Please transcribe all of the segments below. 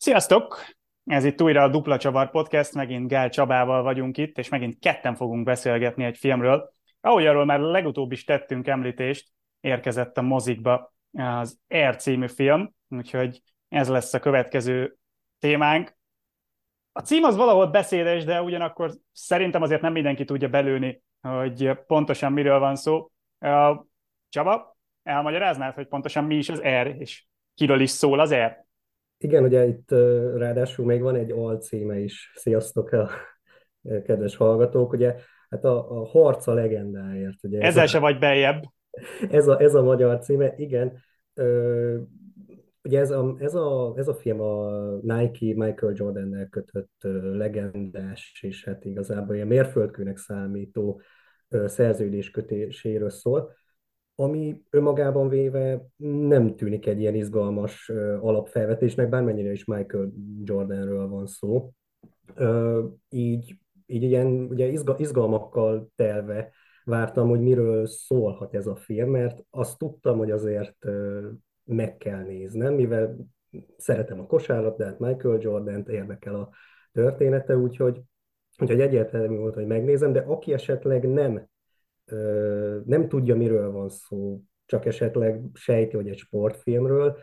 Sziasztok! Ez itt újra a Dupla Csavar Podcast, megint Gál Csabával vagyunk itt, és megint ketten fogunk beszélgetni egy filmről. Ahogy arról már legutóbb is tettünk említést, érkezett a mozikba az Air című film, úgyhogy ez lesz a következő témánk. A cím az valahol beszédes, de ugyanakkor szerintem azért nem mindenki tudja belőni, hogy pontosan miről van szó. Csaba, elmagyaráznád, hogy pontosan mi is az Air, és kiről is szól az Air? Igen, ugye itt ráadásul még van egy alcíme is. Sziasztok, a kedves hallgatók. Ugye, hát a, a harca legendáért. Ugye ez Ezzel a, se vagy beljebb. Ez a, ez a magyar címe, igen. Ö, ugye ez a, ez, a, ez a film a Nike Michael Jordan-nel kötött legendás, és hát igazából ilyen mérföldkőnek számító szerződéskötéséről szól ami önmagában véve nem tűnik egy ilyen izgalmas alapfelvetésnek, bármennyire is Michael Jordanről van szó. Így, így ilyen ugye izgalmakkal telve vártam, hogy miről szólhat ez a film, mert azt tudtam, hogy azért meg kell néznem, mivel szeretem a kosárlabdát, Michael Jordan-t, érdekel a története, úgyhogy, úgyhogy egyértelmű volt, hogy megnézem, de aki esetleg nem nem tudja, miről van szó, csak esetleg sejti, hogy egy sportfilmről,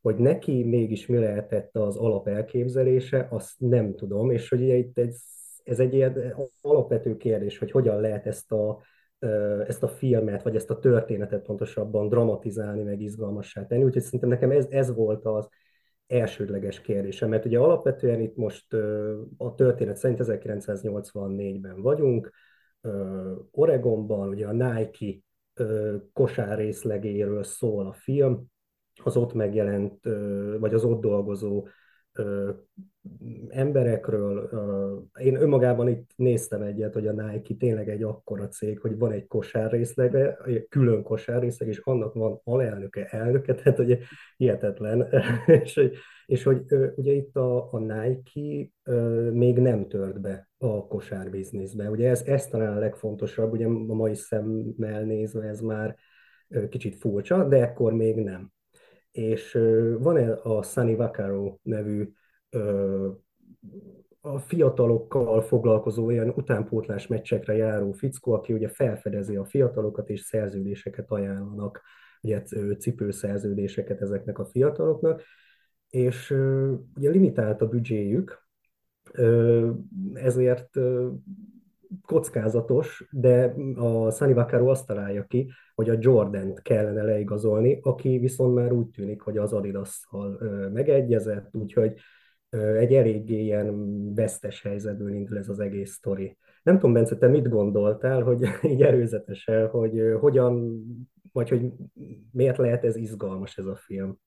hogy neki mégis mi lehetett az alapelképzelése, azt nem tudom, és hogy itt egy, ez egy ilyen alapvető kérdés, hogy hogyan lehet ezt a, ezt a filmet, vagy ezt a történetet pontosabban dramatizálni, meg izgalmassá tenni, úgyhogy szerintem nekem ez, ez volt az elsődleges kérdésem, mert ugye alapvetően itt most a történet szerint 1984-ben vagyunk, Oregonban, ugye a Nike kosár részlegéről szól a film, az ott megjelent, vagy az ott dolgozó emberekről. Én önmagában itt néztem egyet, hogy a Nike tényleg egy akkora cég, hogy van egy kosárrészlege, külön kosárrészleg, és annak van alelnöke, elnöke, tehát ugye hihetetlen. és, és hogy ugye itt a, a Nike még nem tört be a kosárbizniszbe. Ugye ez, ez talán a legfontosabb, ugye a mai szemmel nézve ez már kicsit furcsa, de ekkor még nem és van -e a Sunny Vaccaro nevű a fiatalokkal foglalkozó olyan utánpótlás meccsekre járó fickó, aki ugye felfedezi a fiatalokat és szerződéseket ajánlanak, ugye cipőszerződéseket ezeknek a fiataloknak, és ugye limitált a büdzséjük, ezért kockázatos, de a Sunny Vaccaro azt találja ki, hogy a Jordan-t kellene leigazolni, aki viszont már úgy tűnik, hogy az Adidas-szal megegyezett, úgyhogy egy eléggé ilyen vesztes helyzetből indul ez az egész sztori. Nem tudom, Bence, te mit gondoltál, hogy így erőzetesen, hogy hogyan, vagy hogy miért lehet ez izgalmas ez a film?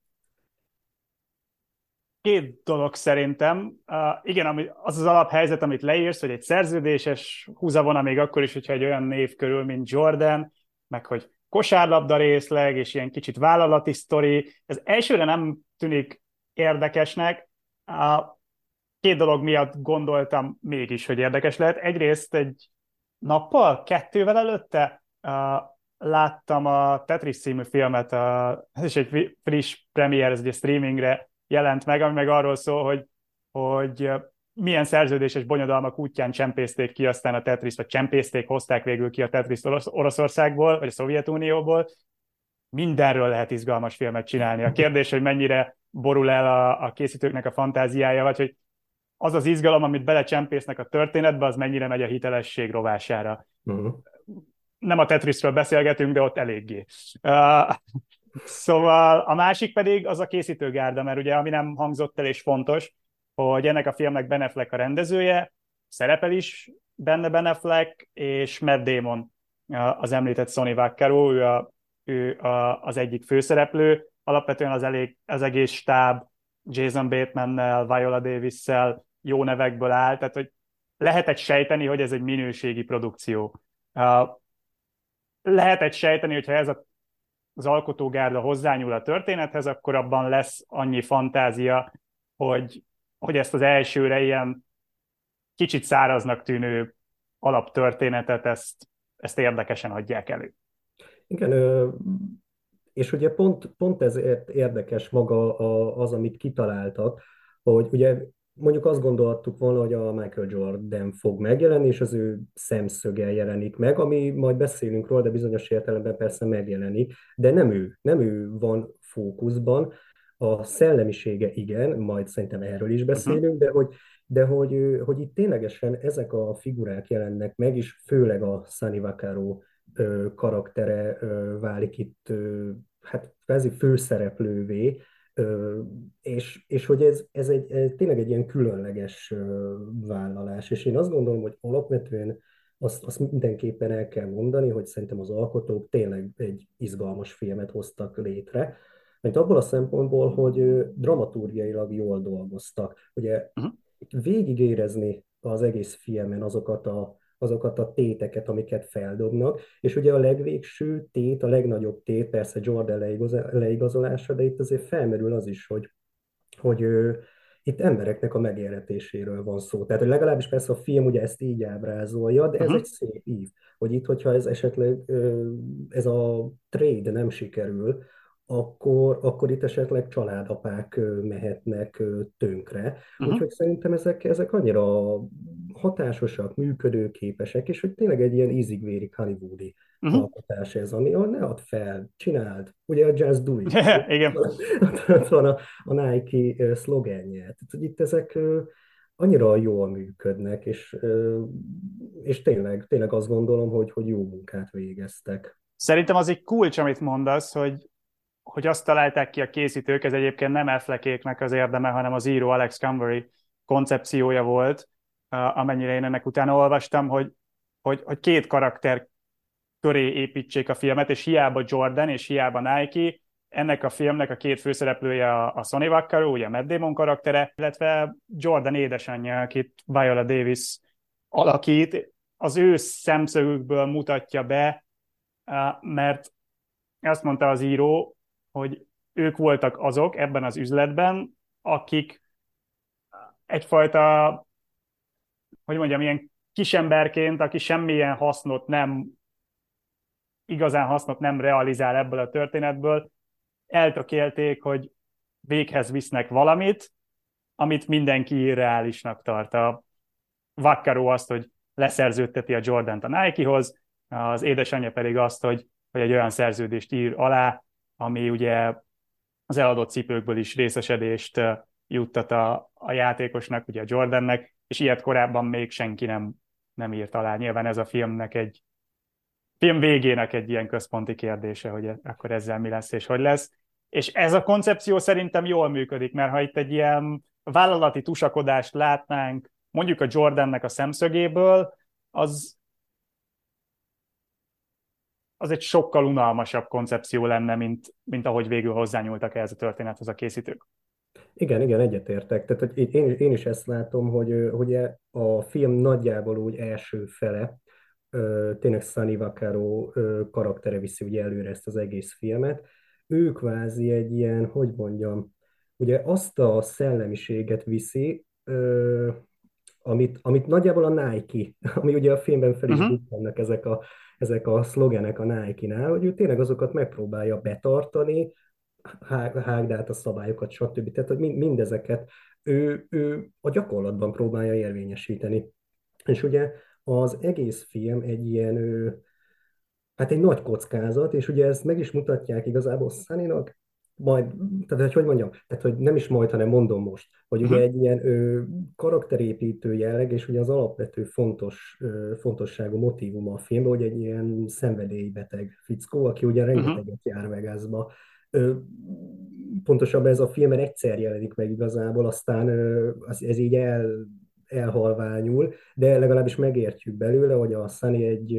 két dolog szerintem. Uh, igen, ami, az az alaphelyzet, amit leírsz, hogy egy szerződéses húzavona még akkor is, hogyha egy olyan név körül, mint Jordan, meg hogy kosárlabda részleg, és ilyen kicsit vállalati sztori. Ez elsőre nem tűnik érdekesnek. Uh, két dolog miatt gondoltam mégis, hogy érdekes lehet. Egyrészt egy nappal, kettővel előtte uh, láttam a Tetris című filmet, ez is egy friss premier, ez egy streamingre jelent meg, ami meg arról szól, hogy, hogy milyen szerződéses bonyodalmak útján csempészték ki aztán a Tetris, vagy csempészték, hozták végül ki a Tetris Orosz- Oroszországból, vagy a Szovjetunióból. Mindenről lehet izgalmas filmet csinálni. A kérdés, hogy mennyire borul el a, a készítőknek a fantáziája, vagy hogy az az izgalom, amit belecsempésznek a történetbe, az mennyire megy a hitelesség rovására. Uh-huh. Nem a Tetrisről beszélgetünk, de ott eléggé. Uh, Szóval a másik pedig az a készítőgárda, mert ugye ami nem hangzott el és fontos, hogy ennek a filmnek Ben Affleck a rendezője, szerepel is benne Ben Affleck, és Matt Damon az említett Sony Vaccaro, ő, a, ő a, az egyik főszereplő, alapvetően az, elég, az egész stáb Jason Bateman-nel, Viola Davis-szel jó nevekből áll, tehát hogy lehetett sejteni, hogy ez egy minőségi produkció. Lehetett sejteni, hogyha ez a az alkotógárda hozzányúl a történethez, akkor abban lesz annyi fantázia, hogy, hogy ezt az elsőre ilyen kicsit száraznak tűnő alaptörténetet, ezt, ezt érdekesen adják elő. Igen, és ugye pont, pont ez érdekes maga az, amit kitaláltak, hogy ugye mondjuk azt gondoltuk volna, hogy a Michael Jordan fog megjelenni, és az ő szemszöge jelenik meg, ami majd beszélünk róla, de bizonyos értelemben persze megjelenik, de nem ő, nem ő van fókuszban, a szellemisége igen, majd szerintem erről is beszélünk, uh-huh. de hogy de hogy, hogy itt ténylegesen ezek a figurák jelennek meg, és főleg a Sunny Vaccaro karaktere válik itt hát kvázi főszereplővé, és, és hogy ez, ez, egy, ez tényleg egy ilyen különleges vállalás, és én azt gondolom, hogy alapvetően azt, azt mindenképpen el kell mondani, hogy szerintem az alkotók tényleg egy izgalmas filmet hoztak létre, mert abból a szempontból, hogy dramaturgiailag jól dolgoztak. Ugye uh-huh. végigérezni az egész filmen azokat a azokat a téteket, amiket feldobnak, és ugye a legvégső tét, a legnagyobb tét, persze Jordan leigazolása, de itt azért felmerül az is, hogy, hogy ő, itt embereknek a megélhetéséről van szó. Tehát hogy legalábbis persze a film ugye ezt így ábrázolja, de ez uh-huh. egy szép ív, hogy itt, hogyha ez esetleg ez a trade nem sikerül, akkor, akkor itt esetleg családapák mehetnek tönkre. Uh-huh. Úgyhogy szerintem ezek, ezek annyira hatásosak, működőképesek, és hogy tényleg egy ilyen ízigvérik hollywoodi uh-huh. alkotás ez, ami a ne add fel, csináld. Ugye a Just Do It. Igen. Ott van a, a Nike szlogenje. Itt ezek annyira jól működnek, és, és tényleg, tényleg azt gondolom, hogy, hogy jó munkát végeztek. Szerintem az egy kulcs, amit mondasz, hogy hogy azt találták ki a készítők, ez egyébként nem Affleckéknek az érdeme, hanem az író Alex Cumbery koncepciója volt, amennyire én ennek utána olvastam, hogy, hogy, hogy két karakter köré építsék a filmet, és hiába Jordan, és hiába Nike, ennek a filmnek a két főszereplője a, a Sonny Vaccaro, ugye a Matt Damon karaktere, illetve Jordan édesanyja, akit Viola Davis alakít, az ő szemszögükből mutatja be, mert azt mondta az író, hogy ők voltak azok ebben az üzletben, akik egyfajta, hogy mondjam, ilyen kisemberként, aki semmilyen hasznot nem, igazán hasznot nem realizál ebből a történetből, eltökélték, hogy véghez visznek valamit, amit mindenki reálisnak tart. A Vaccaro azt, hogy leszerződteti a Jordan-t a Nike-hoz, az édesanyja pedig azt, hogy, hogy egy olyan szerződést ír alá, ami ugye az eladott cipőkből is részesedést juttat a, a játékosnak, ugye a Jordannek, és ilyet korábban még senki nem, nem írt alá. Nyilván ez a filmnek egy film végének egy ilyen központi kérdése, hogy akkor ezzel mi lesz és hogy lesz. És ez a koncepció szerintem jól működik, mert ha itt egy ilyen vállalati tusakodást látnánk, mondjuk a Jordannek a szemszögéből, az, az egy sokkal unalmasabb koncepció lenne, mint, mint ahogy végül hozzányúltak ehhez a történethez a készítők. Igen, igen, egyetértek. Tehát hogy én, én is ezt látom, hogy, hogy e a film nagyjából úgy első fele, tényleg Sunny Vaccaro karaktere viszi ugye előre ezt az egész filmet. Ő kvázi egy ilyen, hogy mondjam, ugye azt a szellemiséget viszi, amit, amit nagyjából a Nike, ami ugye a filmben fel is uh-huh. ezek a ezek a szlogenek a Nike-nál, hogy ő tényleg azokat megpróbálja betartani, hágd át a szabályokat, stb. Tehát, hogy mindezeket ő, ő a gyakorlatban próbálja érvényesíteni. És ugye az egész film egy ilyen, hát egy nagy kockázat, és ugye ezt meg is mutatják igazából Sunny-nak, majd, tehát hogy, hogy mondjam, tehát hogy nem is majd, hanem mondom most, hogy ugye uh-huh. egy ilyen ö, karakterépítő jelleg, és ugye az alapvető fontos, ö, fontosságú motivuma a filmben, hogy egy ilyen szenvedélybeteg fickó, aki ugye mhm. rengeteget uh-huh. jár Vegasba. Ö, pontosabban ez a filmen egyszer jelenik meg igazából, aztán ö, az, ez így el, elhalványul, de legalábbis megértjük belőle, hogy a Sunny egy,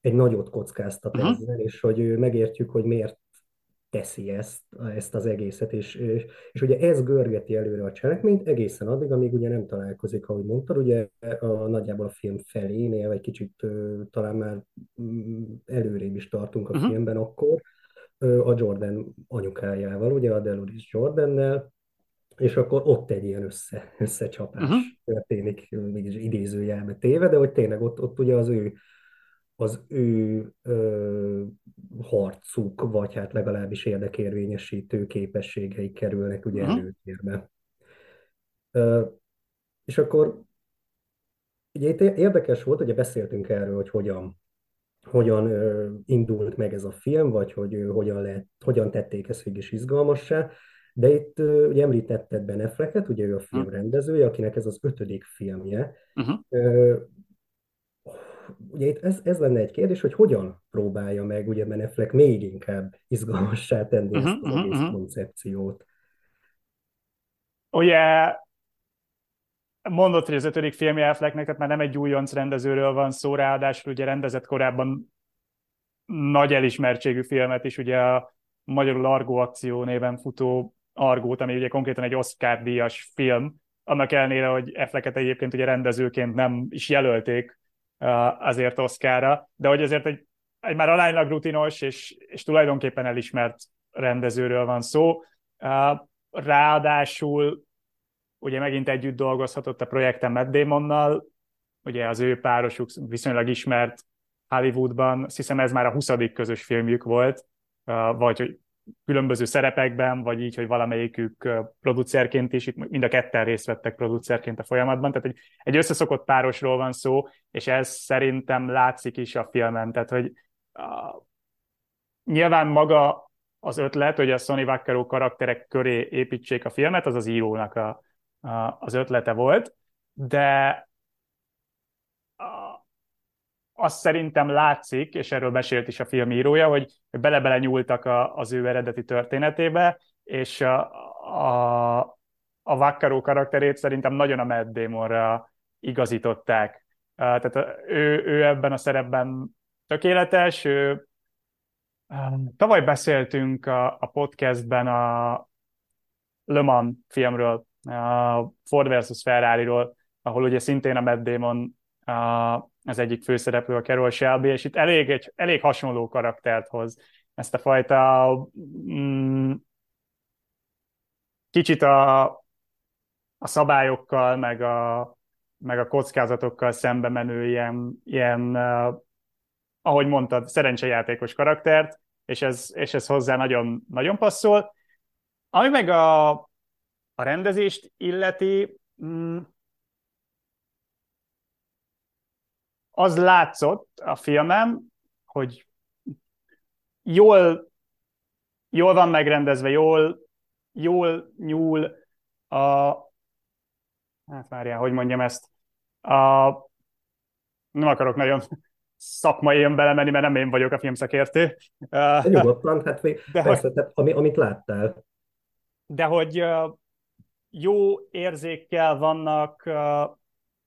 egy nagyot kockáztat uh-huh. ezzel, és hogy megértjük, hogy miért teszi ezt, ezt az egészet, és, és, és ugye ez görgeti előre a cselekményt egészen addig, amíg ugye nem találkozik, ahogy mondtad, ugye a, nagyjából a film felénél, vagy kicsit talán már mm, előrébb is tartunk a uh-huh. filmben akkor, a Jordan anyukájával, ugye a Deloris Jordannel, és akkor ott egy ilyen össze, összecsapás uh-huh. történik, mégis idézőjelbe téve, de hogy tényleg ott, ott ugye az ő az ő ö, harcuk, vagy hát legalábbis érdekérvényesítő képességei kerülnek ugye uh-huh. előtérbe. És akkor ugye itt érdekes volt, ugye beszéltünk erről, hogy hogyan, hogyan indult meg ez a film, vagy hogy hogyan, lehet, hogyan tették ezt végig is izgalmassá. De itt ugye említetted Ben Afflecket, ugye ő a film hm. rendezője, akinek ez az ötödik filmje. Uh-huh. Ugye itt ez, ez lenne egy kérdés, hogy hogyan próbálja meg ugye Ben Affleck még inkább izgalmassá tenni uh-huh, ezt az uh-huh, egész uh-huh. koncepciót. Ugye mondott, hogy az ötödik filmje Afflecknek, tehát már nem egy újonc rendezőről van szó, ráadásul ugye rendezett korábban nagy elismertségű filmet is, ugye a magyarul Argo akció néven futó Argót, ami ugye konkrétan egy Oscar-díjas film, annak ellenére, hogy Afflecket egyébként ugye rendezőként nem is jelölték azért Oscarra, de hogy azért egy, egy már alánylag rutinos és, és tulajdonképpen elismert rendezőről van szó. Ráadásul ugye megint együtt dolgozhatott a projekten Matt Damonnal, ugye az ő párosuk viszonylag ismert Hollywoodban, azt hiszem ez már a 20. közös filmjük volt, vagy hogy különböző szerepekben, vagy így, hogy valamelyikük producerként is, mind a ketten részt vettek producerként a folyamatban, tehát egy, egy összeszokott párosról van szó, és ez szerintem látszik is a filmen, tehát hogy uh, nyilván maga az ötlet, hogy a Sony Vaccaro karakterek köré építsék a filmet, az az írónak a, a, az ötlete volt, de azt szerintem látszik, és erről mesélt is a film írója, hogy bele-bele nyúltak a, az ő eredeti történetébe, és a, a, a Vaccaro karakterét szerintem nagyon a Matt Damonra igazították. Tehát ő, ő ebben a szerepben tökéletes, ő, Tavaly beszéltünk a, a podcastben a Le Mans filmről, a Ford versus Ferrari-ról, ahol ugye szintén a Matt Damon a, az egyik főszereplő, a Carol Shelby, és itt elég, egy, elég hasonló karaktert hoz. Ezt a fajta mm, kicsit a, a szabályokkal, meg a, meg a kockázatokkal szembe menő ilyen, ilyen uh, ahogy mondtad, szerencsejátékos karaktert, és ez, és ez hozzá nagyon, nagyon passzol. Ami meg a, a rendezést illeti, mm, az látszott a filmem, hogy jól, jól van megrendezve, jól, jól nyúl a, hát várjál, hogy mondjam ezt, a, nem akarok nagyon szakmai belemenni, mert nem én vagyok a filmszakértő. Nyugodtan, hát de persze, hogy, tehát, ami, amit láttál. De hogy jó érzékkel vannak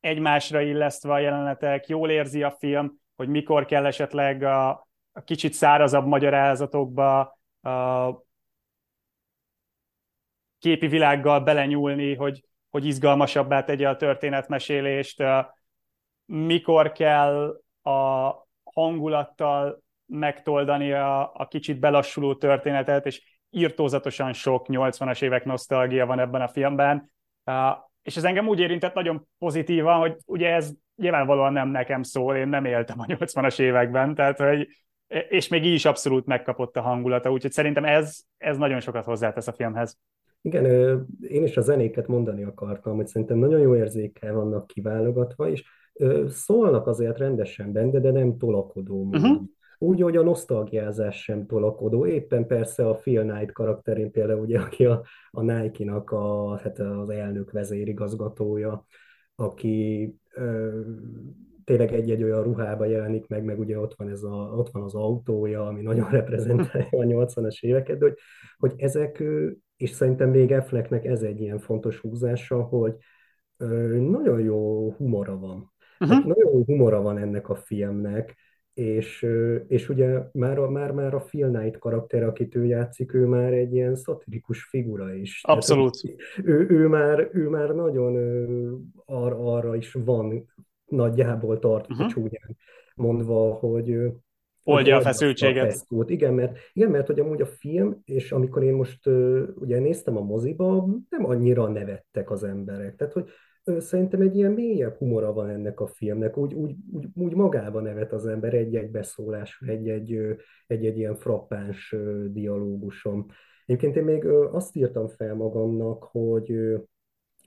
egymásra illesztve a jelenetek, jól érzi a film, hogy mikor kell esetleg a, a kicsit szárazabb magyarázatokba a képi világgal belenyúlni, hogy, hogy izgalmasabbá tegye a történetmesélést, mikor kell a hangulattal megtoldani a, a kicsit belassuló történetet, és írtózatosan sok 80-as évek nosztalgia van ebben a filmben, és ez engem úgy érintett nagyon pozitívan, hogy ugye ez nyilvánvalóan nem nekem szól, én nem éltem a 80-as években, tehát hogy és még így is abszolút megkapott a hangulata, úgyhogy szerintem ez, ez nagyon sokat hozzátesz a filmhez. Igen, én is a zenéket mondani akartam, hogy szerintem nagyon jó érzékkel vannak kiválogatva, és szólnak azért rendesen benne, de nem tolakodó Uh-huh. Úgy, hogy a nosztalgiázás sem tolakodó. Éppen persze a Phil Knight karakterén például, ugye, aki a, a Nike-nak a, hát az elnök vezérigazgatója, aki ö, tényleg egy-egy olyan ruhába jelenik meg, meg ugye ott van, ez a, ott van az autója, ami nagyon reprezentálja a 80-as éveket, de hogy, hogy ezek, és szerintem még Afflecknek ez egy ilyen fontos húzása, hogy nagyon jó humora van. Uh-huh. Hát nagyon jó humora van ennek a filmnek, és, és ugye már, már, már a Phil Knight karakter, akit ő játszik, ő már egy ilyen szatirikus figura is. Abszolút. Tehát, ő, ő, már, ő már nagyon arra, arra is van nagyjából tart uh-huh. csúnyán mondva, hogy oldja a feszültséget. A igen, mert, igen, mert hogy amúgy a film, és amikor én most ugye néztem a moziba, nem annyira nevettek az emberek. Tehát, hogy szerintem egy ilyen mélyebb humora van ennek a filmnek, úgy, úgy, úgy, úgy magában nevet az ember egy-egy beszólás, egy-egy, egy-egy ilyen frappáns dialógusom. Egyébként én még azt írtam fel magamnak, hogy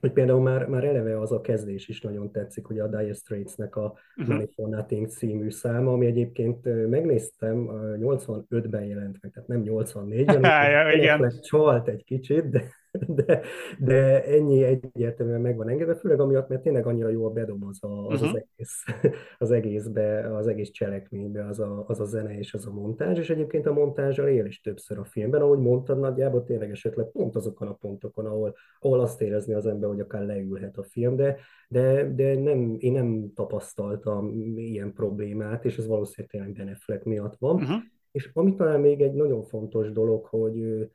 hogy például már, már eleve az a kezdés is nagyon tetszik, hogy a Dire Straits-nek a uh-huh. Money for Nothing című száma, ami egyébként megnéztem, 85-ben jelent meg, tehát nem 84-ben, ja, igen. csalt egy kicsit, de de, de ennyi egyértelműen meg van engedve, főleg amiatt, mert tényleg annyira jó a bedom az, uh-huh. az, egész, az egészbe, az egész cselekménybe, az a, az a zene és az a montázs, és egyébként a montázsal él is többször a filmben, ahogy mondtad, nagyjából tényleg esetleg pont azokon a pontokon, ahol, ahol azt érezni az ember, hogy akár leülhet a film, de, de, de nem, én nem tapasztaltam ilyen problémát, és ez valószínűleg tényleg Ben Affleck miatt van. Uh-huh. És ami talán még egy nagyon fontos dolog, hogy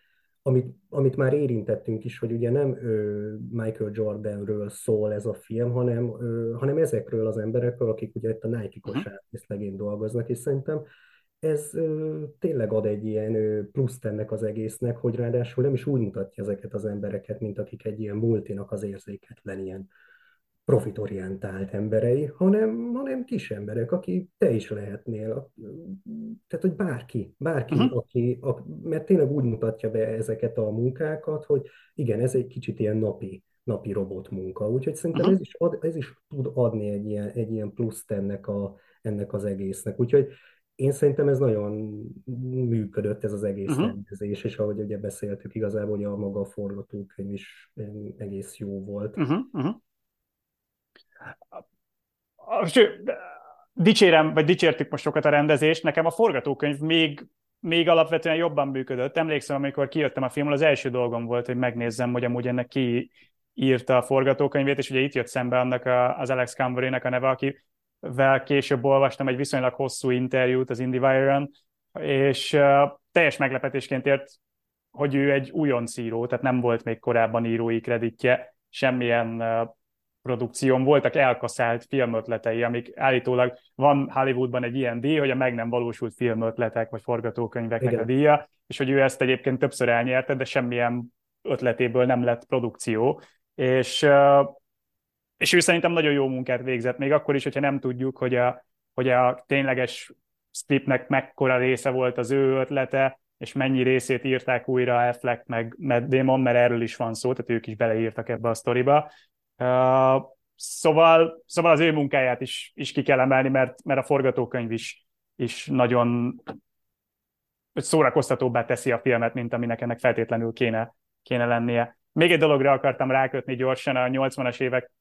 amit, amit már érintettünk is, hogy ugye nem ö, Michael Jordanről szól ez a film, hanem, ö, hanem ezekről az emberekről, akik ugye itt a Nike mhm. kosárlészlegén dolgoznak, és szerintem ez ö, tényleg ad egy ilyen ö, pluszt ennek az egésznek, hogy ráadásul nem is úgy mutatja ezeket az embereket, mint akik egy ilyen multinak az érzéketlen ilyen profitorientált emberei, hanem, hanem kis emberek, aki te is lehetnél. Tehát, hogy bárki, bárki, uh-huh. aki, a, mert tényleg úgy mutatja be ezeket a munkákat, hogy igen, ez egy kicsit ilyen napi, napi robot munka. Úgyhogy szerintem uh-huh. ez, is ad, ez is tud adni egy ilyen, egy ilyen pluszt ennek, a, ennek az egésznek. Úgyhogy én szerintem ez nagyon működött ez az egész uh-huh. rendezés, és ahogy ugye beszéltük, igazából hogy a maga a forgatókönyv is egész jó volt. Uh-huh. Uh-huh sőt, dicsérem, vagy dicsértük most sokat a rendezést, nekem a forgatókönyv még, még alapvetően jobban működött. Emlékszem, amikor kijöttem a filmről, az első dolgom volt, hogy megnézzem, hogy amúgy ennek ki írta a forgatókönyvét, és ugye itt jött szembe annak a, az Alex Camberének a neve, akivel később olvastam egy viszonylag hosszú interjút az IndieWire-on, és uh, teljes meglepetésként ért, hogy ő egy újonc író, tehát nem volt még korábban írói kreditje, semmilyen uh, produkción voltak elkaszált filmötletei, amik állítólag van Hollywoodban egy ilyen díj, hogy a meg nem valósult filmötletek vagy forgatókönyveknek Igen. a díja, és hogy ő ezt egyébként többször elnyerte, de semmilyen ötletéből nem lett produkció. És, és ő szerintem nagyon jó munkát végzett, még akkor is, hogyha nem tudjuk, hogy a, hogy a tényleges scriptnek mekkora része volt az ő ötlete, és mennyi részét írták újra Affleck meg Matt Damon, mert erről is van szó, tehát ők is beleírtak ebbe a sztoriba. Uh, szóval, szóval az ő munkáját is, is ki kell emelni, mert, mert a forgatókönyv is, is nagyon szórakoztatóbbá teszi a filmet, mint aminek ennek feltétlenül kéne, kéne lennie. Még egy dologra akartam rákötni gyorsan a 80-as évek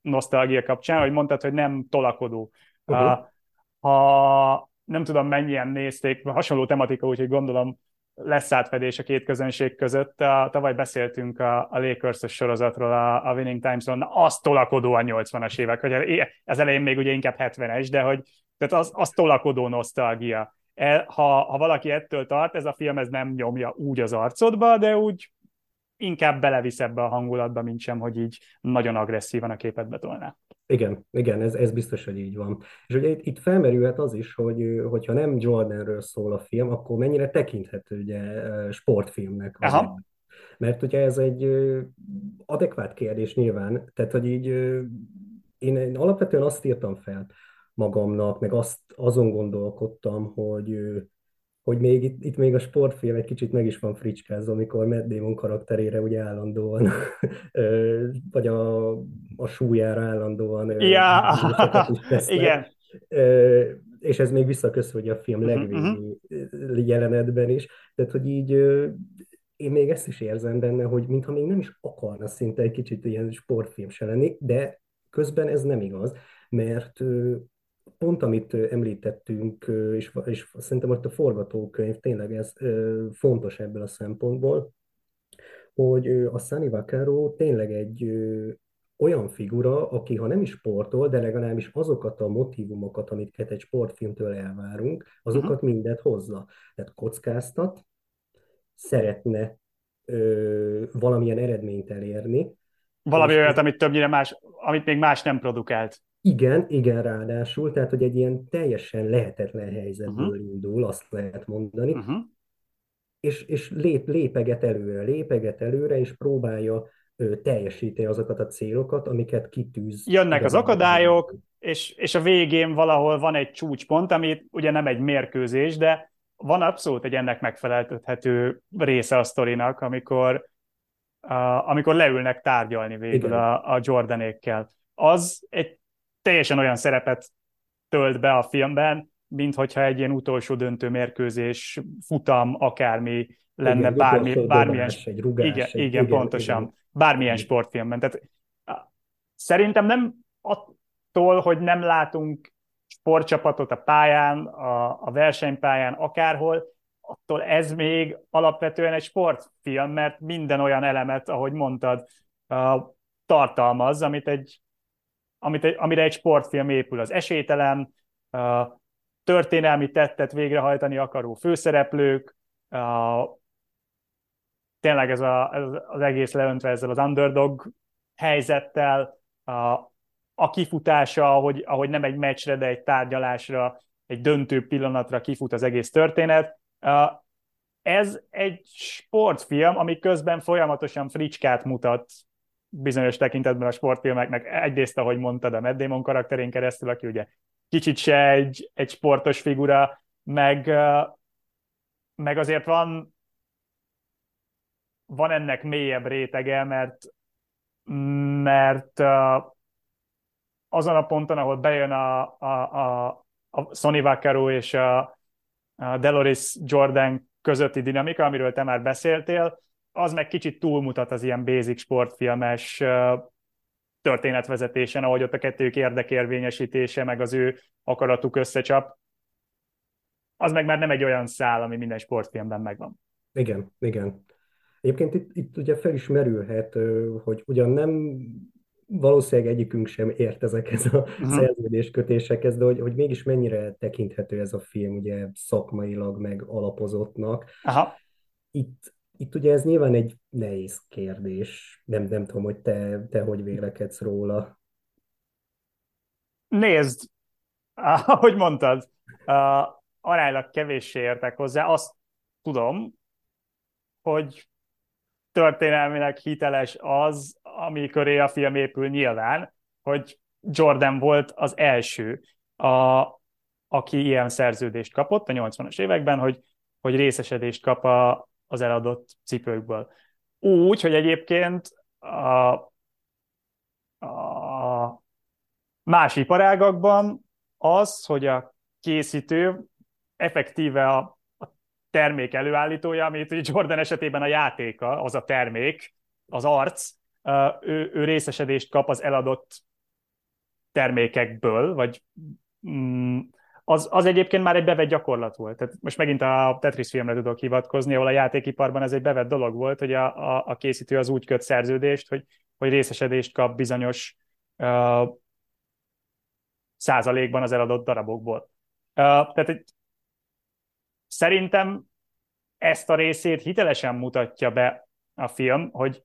nosztalgia kapcsán, hogy mondtad, hogy nem tolakodó. Uh-huh. Uh, ha nem tudom mennyien nézték, hasonló tematika, úgyhogy gondolom lesz átfedés a két közönség között. A, tavaly beszéltünk a, a lakers sorozatról, a, a Winning Times-ról, na az tolakodó a 80-as évek, hogy ez elején még ugye inkább 70-es, de hogy tehát az, az tolakodó nosztalgia. E, ha, ha valaki ettől tart, ez a film ez nem nyomja úgy az arcodba, de úgy inkább belevisz ebbe a hangulatba, mint sem, hogy így nagyon agresszívan a képet betolná. Igen, igen, ez, ez biztos, hogy így van. És ugye itt, itt felmerülhet az is, hogy hogyha nem Jordanről szól a film, akkor mennyire tekinthető ugye sportfilmnek. Aha. Mert ugye ez egy adekvát kérdés nyilván, tehát hogy így én, én alapvetően azt írtam fel magamnak, meg azt azon gondolkodtam, hogy hogy még itt, itt még a sportfilm egy kicsit meg is van fricskázva, amikor Matt Damon karakterére ugye állandóan, vagy a, a súlyára állandóan ja, igen. És ez még visszaköszönjük a film uh-huh, legvégi uh-huh. jelenetben is. Tehát, hogy így én még ezt is érzem benne, hogy mintha még nem is akarna szinte egy kicsit ilyen sportfilm se lenni, de közben ez nem igaz, mert pont amit említettünk, és, és szerintem ott a forgatókönyv tényleg ez fontos ebből a szempontból, hogy a Sunny Vaccaro tényleg egy olyan figura, aki ha nem is sportol, de legalábbis azokat a motivumokat, amiket egy sportfilmtől elvárunk, azokat uh-huh. mindet hozza. Tehát kockáztat, szeretne ö, valamilyen eredményt elérni. Valami olyat, amit többnyire más, amit még más nem produkált. Igen, igen, ráadásul, tehát hogy egy ilyen teljesen lehetetlen helyzetből uh-huh. indul, azt lehet mondani, uh-huh. és, és lép, lépeget előre, lépeget előre, és próbálja ö, teljesíteni azokat a célokat, amiket kitűz. Jönnek az akadályok, és, és a végén valahol van egy csúcspont, ami ugye nem egy mérkőzés, de van abszolút egy ennek megfeleltethető része a sztorinak, amikor amikor leülnek tárgyalni végül a, a Jordanékkel. Az egy teljesen olyan szerepet tölt be a filmben, mint hogyha egy ilyen utolsó döntő mérkőzés, futam, akármi lenne, igen, bármi, bármilyen... Egy rugás, igen, egy, igen, igen, pontosan. Igen. Bármilyen sportfilmben. Tehát szerintem nem attól, hogy nem látunk sportcsapatot a pályán, a, a versenypályán, akárhol, attól ez még alapvetően egy sportfilm, mert minden olyan elemet, ahogy mondtad, tartalmaz, amit egy, amit amire egy sportfilm épül. Az esélytelen, történelmi tettet végrehajtani akaró főszereplők, tényleg ez, a, ez az egész leöntve ezzel az underdog helyzettel, a, a kifutása, ahogy, ahogy nem egy meccsre, de egy tárgyalásra, egy döntő pillanatra kifut az egész történet. Ez egy sportfilm, ami közben folyamatosan fricskát mutat bizonyos tekintetben a sportfilmeknek. Egyrészt, ahogy mondtad, a Matt Damon karakterén keresztül, aki ugye kicsit se egy, egy sportos figura, meg, meg azért van, van ennek mélyebb rétege, mert, mert azon a ponton, ahol bejön a, a, a, a Sonny Vaccaro és a, a Dolores Jordan közötti dinamika, amiről te már beszéltél, az meg kicsit túlmutat az ilyen basic sportfilmes történetvezetésen, ahogy ott a kettőjük érdekérvényesítése, meg az ő akaratuk összecsap. Az meg már nem egy olyan szál, ami minden sportfilmben megvan. Igen, igen. Egyébként itt, itt ugye fel is merülhet, hogy ugyan nem valószínűleg egyikünk sem ért ezekhez a uh-huh. szerződéskötésekhez, de hogy, hogy mégis mennyire tekinthető ez a film ugye szakmailag meg alapozottnak. Aha. Itt, itt ugye ez nyilván egy nehéz kérdés. Nem, nem tudom, hogy te, te hogy vélekedsz róla. Nézd, ahogy mondtad, uh, aránylag kevéssé értek hozzá. Azt tudom, hogy történelmileg hiteles az, ami köré a film épül nyilván, hogy Jordan volt az első, a, aki ilyen szerződést kapott a 80-as években, hogy, hogy részesedést kap a, az eladott cipőkből. Úgy, hogy egyébként a, a más iparágakban az, hogy a készítő effektíve a, a termék előállítója, amit Jordan esetében a játéka, az a termék, az arc, ő, ő részesedést kap az eladott termékekből, vagy mm, az, az egyébként már egy bevett gyakorlat volt. Tehát most megint a Tetris filmre tudok hivatkozni, ahol a játékiparban ez egy bevett dolog volt, hogy a, a, a készítő az úgy köt szerződést, hogy, hogy részesedést kap bizonyos uh, százalékban az eladott darabokból. Uh, tehát egy, szerintem ezt a részét hitelesen mutatja be a film, hogy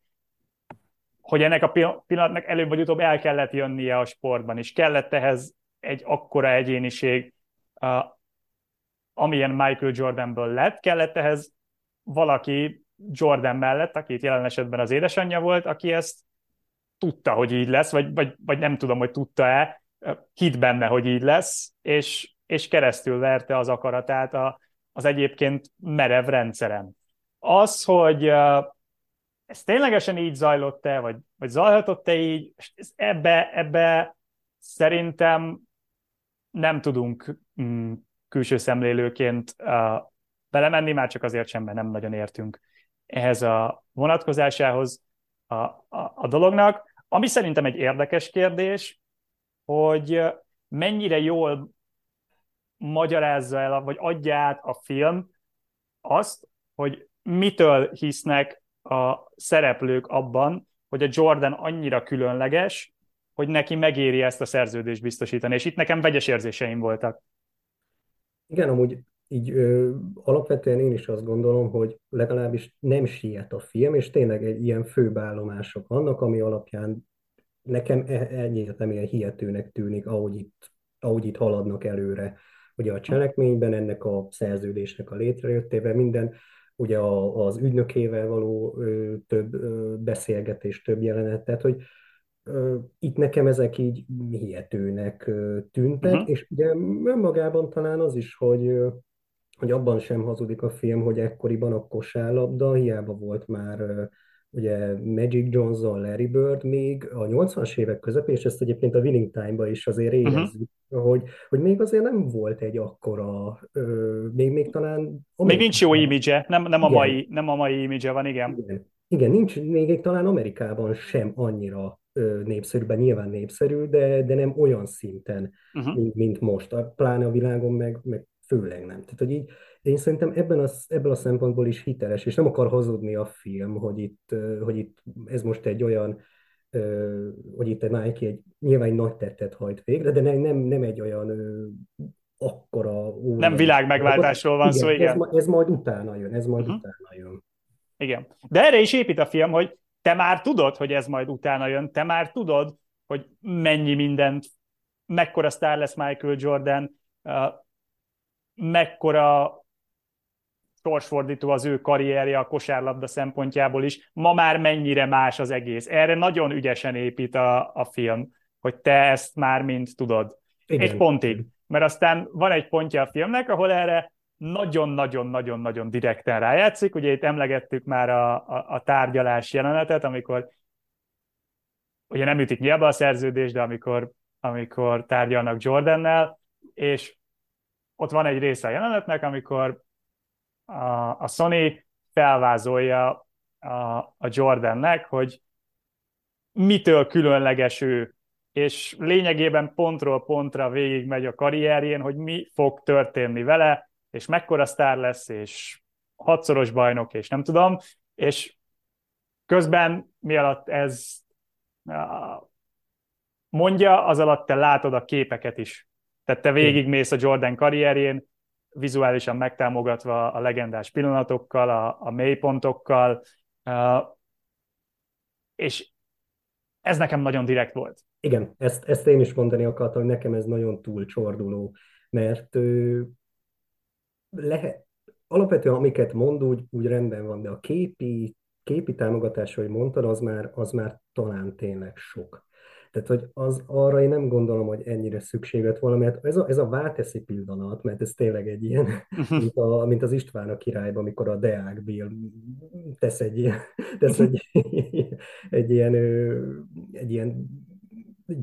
hogy ennek a pillanatnak előbb vagy utóbb el kellett jönnie a sportban, és kellett ehhez egy akkora egyéniség, uh, amilyen Michael Jordanből lett, kellett ehhez valaki Jordan mellett, aki itt jelen esetben az édesanyja volt, aki ezt tudta, hogy így lesz, vagy, vagy, vagy nem tudom, hogy tudta-e, hit benne, hogy így lesz, és, és keresztül verte az akaratát a, az egyébként merev rendszeren. Az, hogy uh, ez ténylegesen így zajlott-e, vagy, vagy zajlhatott-e így, ebbe, ebbe szerintem nem tudunk mm, külső szemlélőként uh, belemenni, már csak azért sem, mert nem nagyon értünk ehhez a vonatkozásához a, a, a dolognak. Ami szerintem egy érdekes kérdés, hogy mennyire jól magyarázza el, vagy adja át a film azt, hogy mitől hisznek a szereplők abban, hogy a Jordan annyira különleges, hogy neki megéri ezt a szerződést biztosítani. És itt nekem vegyes érzéseim voltak. Igen, amúgy így ö, alapvetően én is azt gondolom, hogy legalábbis nem siet a film, és tényleg egy ilyen főbeállomások vannak, ami alapján nekem egyértelműen hihetőnek tűnik, ahogy itt, ahogy itt haladnak előre. Ugye a cselekményben ennek a szerződésnek a létrejöttével minden ugye a, az ügynökével való ö, több ö, beszélgetés, több jelenet, tehát hogy itt nekem ezek így hihetőnek tűntek, uh-huh. és ugye önmagában talán az is, hogy hogy abban sem hazudik a film, hogy ekkoriban a kosárlabda hiába volt már ugye Magic Johnson, Larry Bird még a 80-as évek közepén, és ezt egyébként a Winning Time-ba is azért Uh-huh. érezzük, hogy, hogy még azért nem volt egy akkora, ö, még, még talán Még nincs jó Amerikában, image nem, nem, a igen, mai, nem a mai image van, igen. igen, igen, nincs még talán Amerikában sem annyira ö, népszerű, bár nyilván népszerű, de, de nem olyan szinten, Uh-huh. mint, mint most, a, pláne a világon meg, meg főleg nem. Tehát, hogy így én szerintem ebben a, ebből a szempontból is hiteles, és nem akar hazudni a film, hogy itt, hogy itt ez most egy olyan, hogy itt a Nike egy nyilván egy nagy tettet hajt végre, de nem, nem, nem egy olyan akkora Nem óriási dolgot. világmegváltásról van szó, Igen, ez, igen. ma- ez majd utána jön, ez majd Uh-huh. utána jön. Igen. De erre is épít a film, hogy te már tudod, hogy ez majd utána jön, te már tudod, hogy mennyi mindent, mekkora sztár lesz Michael Jordan, mekkora sorsfordító az ő karrierje a kosárlabda szempontjából is, ma már mennyire más az egész. Erre nagyon ügyesen épít a, a film, hogy te ezt már mind tudod. Egy Igen. pontig. Mert aztán van egy pontja a filmnek, ahol erre nagyon-nagyon-nagyon-nagyon direkten rájátszik. Ugye itt emlegettük már a, a, a tárgyalás jelenetet, amikor ugye nem ütik nyilván a szerződés, de amikor, amikor tárgyalnak Jordannel, és ott van egy része a jelenetnek, amikor a, a Sony felvázolja a, a Jordannek, hogy mitől különleges ő, és lényegében pontról pontra végigmegy a karrierjén, hogy mi fog történni vele, és mekkora sztár lesz, és hatszoros bajnok, és nem tudom, és közben mi alatt ez mondja, az alatt te látod a képeket is. Tehát te végigmész a Jordan karrierjén, vizuálisan megtámogatva a legendás pillanatokkal, a, a mélypontokkal, és ez nekem nagyon direkt volt. Igen, ezt, ezt én is mondani akartam, hogy nekem ez nagyon túl csorduló, mert lehet, alapvetően amiket mond, úgy, úgy rendben van, de a képi, képi támogatás, hogy mondtad, az már, az már talán tényleg sok. Tehát, hogy az, arra én nem gondolom, hogy ennyire szükség lett volna, mert ez a, ez a válteszi pillanat, mert ez tényleg egy ilyen, mint, a, mint az István a királyban, amikor a Deák Bill tesz egy ilyen, tesz egy, egy ilyen, egy ilyen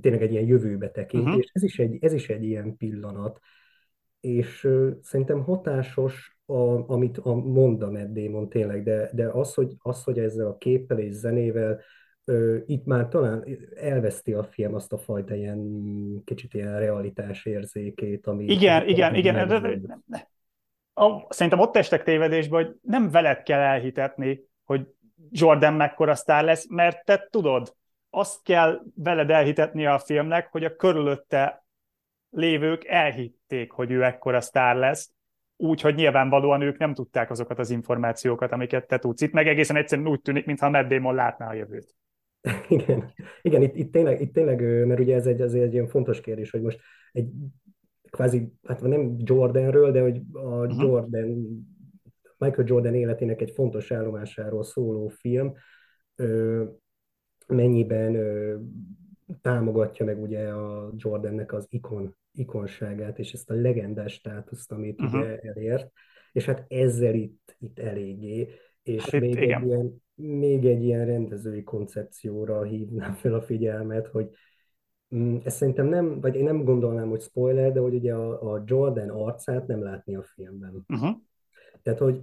tényleg egy ilyen jövőbe tekintés. Uh-huh. Ez, is egy, ez is egy ilyen pillanat. És szerintem hatásos, a, amit a mond a Matt Damon tényleg, de, de az, hogy, az, hogy ezzel a képpel és zenével uh, itt már talán elveszti a film azt a fajta ilyen kicsit ilyen realitás érzékét, ami... Igen, igen, igen. A, szerintem ott estek tévedésbe, hogy nem veled kell elhitetni, hogy Jordan mekkora sztár lesz, mert te tudod, azt kell veled elhitetni a filmnek, hogy a körülötte lévők elhitték, hogy ő ekkora sztár lesz, úgyhogy nyilvánvalóan ők nem tudták azokat az információkat, amiket te tudsz. Itt meg egészen egyszerűen úgy tűnik, mintha Matt Damon látná a jövőt. Igen, igen itt, itt, tényleg, itt tényleg, mert ugye ez egy, azért egy ilyen fontos kérdés, hogy most egy kvázi, hát nem Jordanről, de hogy a uh-huh. Jordan, Michael Jordan életének egy fontos állomásáról szóló film, mennyiben támogatja meg ugye a Jordannek az ikon, ikonságát, és ezt a legendás státuszt, amit uh-huh. ugye elért, és hát ezzel itt, itt eléggé, és hát még, egy ilyen, még egy ilyen rendezői koncepcióra hívnám fel a figyelmet, hogy mm, ez szerintem nem, vagy én nem gondolnám, hogy spoiler, de hogy ugye a, a Jordan arcát nem látni a filmben. Uh-huh. Tehát, hogy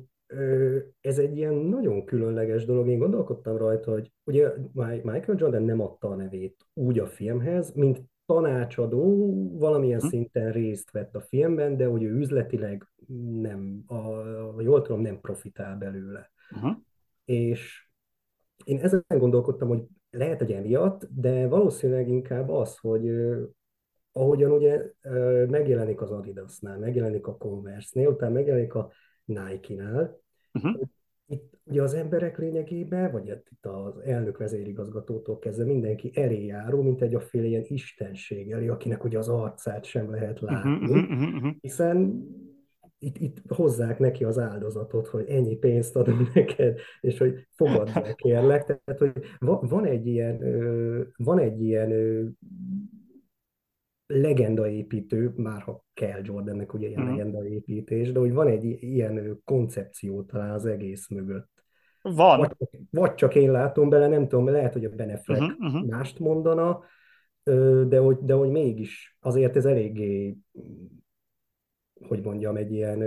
ez egy ilyen nagyon különleges dolog. Én gondolkodtam rajta, hogy ugye Michael Jordan nem adta a nevét úgy a filmhez, mint tanácsadó valamilyen hm. szinten részt vett a filmben, de hogy ő üzletileg nem, a, a jól tudom, nem profitál belőle. Uh-huh. És én ezen gondolkodtam, hogy lehet, hogy emiatt, de valószínűleg inkább az, hogy ahogyan ugye megjelenik az Adidasnál, megjelenik a Converse-nél, utána megjelenik a Nike-nál. Uh-huh. Ugye az emberek lényegében, vagy itt az elnök vezérigazgatótól kezdve mindenki elé járó, mint egy afféle ilyen istenség elé, akinek ugye az arcát sem lehet látni, uh-huh, uh-huh, uh-huh. hiszen itt, itt hozzák neki az áldozatot, hogy ennyi pénzt adom neked, és hogy fogadd el, kérlek. Tehát, hogy van egy ilyen, van egy ilyen legendaépítő, már ha kell Jordannek ugye ilyen mm. legendaépítés, de hogy van egy ilyen koncepció talán az egész mögött. Van. Vagy, vagy csak én látom bele, nem tudom, lehet, hogy a Beneflek uh-huh, uh-huh. mást mondana, de hogy, de hogy mégis azért ez eléggé, hogy mondjam, egy ilyen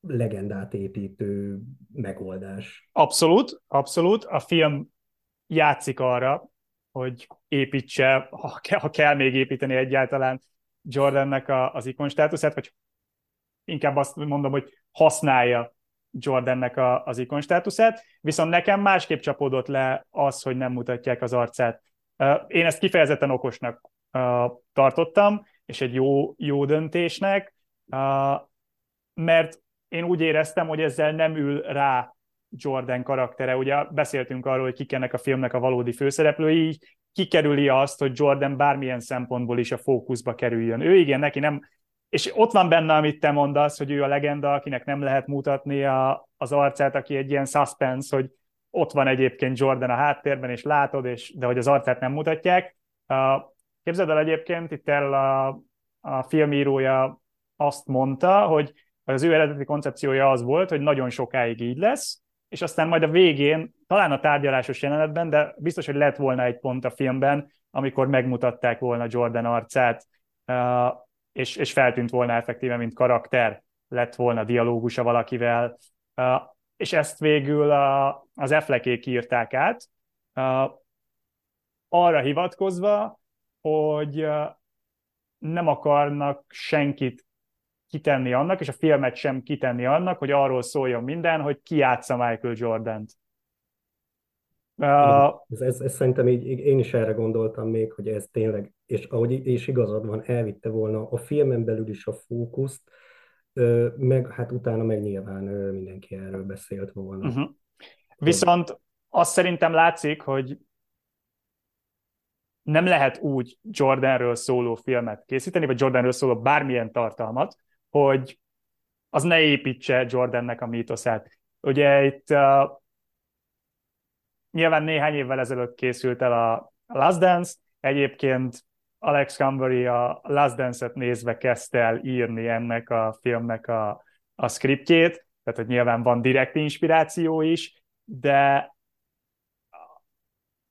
legendát építő megoldás. Abszolút, abszolút. A film játszik arra, hogy építse, ha kell, ha kell még építeni egyáltalán Jordannek a, az ikon státuszát, vagy inkább azt mondom, hogy használja Jordannek a, az ikon státuszát, viszont nekem másképp csapódott le az, hogy nem mutatják az arcát. Én ezt kifejezetten okosnak tartottam, és egy jó, jó döntésnek, mert én úgy éreztem, hogy ezzel nem ül rá Jordan karaktere. Ugye beszéltünk arról, hogy kik ennek a filmnek a valódi főszereplői, így kikerüli azt, hogy Jordan bármilyen szempontból is a fókuszba kerüljön. Ő igen, neki nem, és ott van benne, amit te mondasz, hogy ő a legenda, akinek nem lehet mutatni a, az arcát, aki egy ilyen suspense, hogy ott van egyébként Jordan a háttérben, és látod, és, de hogy az arcát nem mutatják. Képzeld el egyébként, itt el a, a filmírója azt mondta, hogy az ő eredeti koncepciója az volt, hogy nagyon sokáig így lesz, és aztán majd a végén, talán a tárgyalásos jelenetben, de biztos, hogy lett volna egy pont a filmben, amikor megmutatták volna Jordan arcát, és, és feltűnt volna effektíve, mint karakter, lett volna dialógusa valakivel, és ezt végül az Affleckék írták át, arra hivatkozva, hogy nem akarnak senkit kitenni annak, és a filmet sem kitenni annak, hogy arról szóljon minden, hogy ki játsza Michael Jordan-t. Uh, ez, ez, ez szerintem így, én is erre gondoltam még, hogy ez tényleg, és ahogy és igazad van, elvitte volna a filmen belül is a fókuszt, meg hát utána meg nyilván mindenki erről beszélt volna. Uh-huh. Viszont azt szerintem látszik, hogy nem lehet úgy Jordanről szóló filmet készíteni, vagy Jordanről szóló bármilyen tartalmat, hogy az ne építse Jordannek a mítoszát. Ugye itt uh, nyilván néhány évvel ezelőtt készült el a Last Dance, egyébként Alex Cambery a Last Dance-et nézve kezdte el írni ennek a filmnek a, a scriptjét, tehát hogy nyilván van direkt inspiráció is, de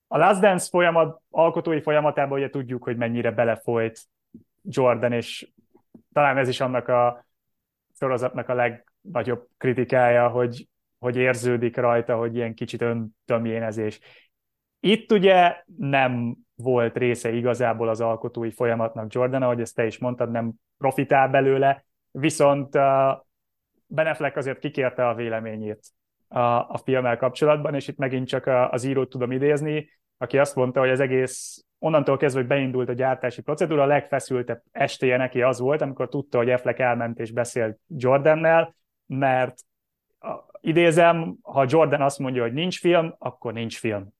a Last Dance folyamat, alkotói folyamatában ugye tudjuk, hogy mennyire belefolyt Jordan, és talán ez is annak a sorozatnak a legnagyobb kritikája, hogy, hogy érződik rajta, hogy ilyen kicsit öntömjénezés. Itt ugye nem volt része igazából az alkotói folyamatnak Jordan, ahogy ezt te is mondtad, nem profitál belőle, viszont uh, Ben Affleck azért kikérte a véleményét a, a filmmel kapcsolatban, és itt megint csak az írót tudom idézni, aki azt mondta, hogy az egész onnantól kezdve, hogy beindult a gyártási procedúra, a legfeszültebb estéje neki az volt, amikor tudta, hogy Affleck elment és beszélt Jordannel, mert idézem, ha Jordan azt mondja, hogy nincs film, akkor nincs film.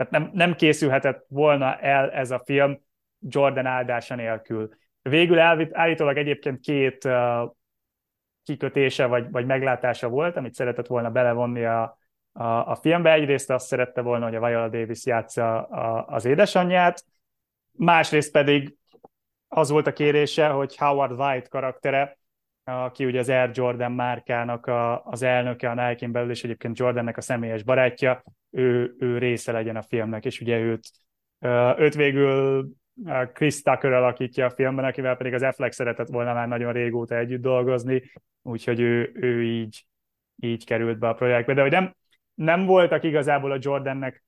Tehát nem, nem készülhetett volna el ez a film Jordan áldása nélkül. Végül állítólag egyébként két uh, kikötése vagy, vagy meglátása volt, amit szeretett volna belevonni a, a, a filmbe. Egyrészt azt szerette volna, hogy a Viola Davis játsza a, az édesanyját, másrészt pedig az volt a kérése, hogy Howard White karaktere, aki ugye az Air Jordan márkának a, az elnöke a Nike-n belül, és egyébként Jordannek a személyes barátja, ő, ő része legyen a filmnek, és ugye őt, őt végül Chris Tucker alakítja a filmben, akivel pedig az Affleck szeretett volna már nagyon régóta együtt dolgozni, úgyhogy ő, ő így, így került be a projektbe. De hogy nem, nem voltak igazából a Jordannek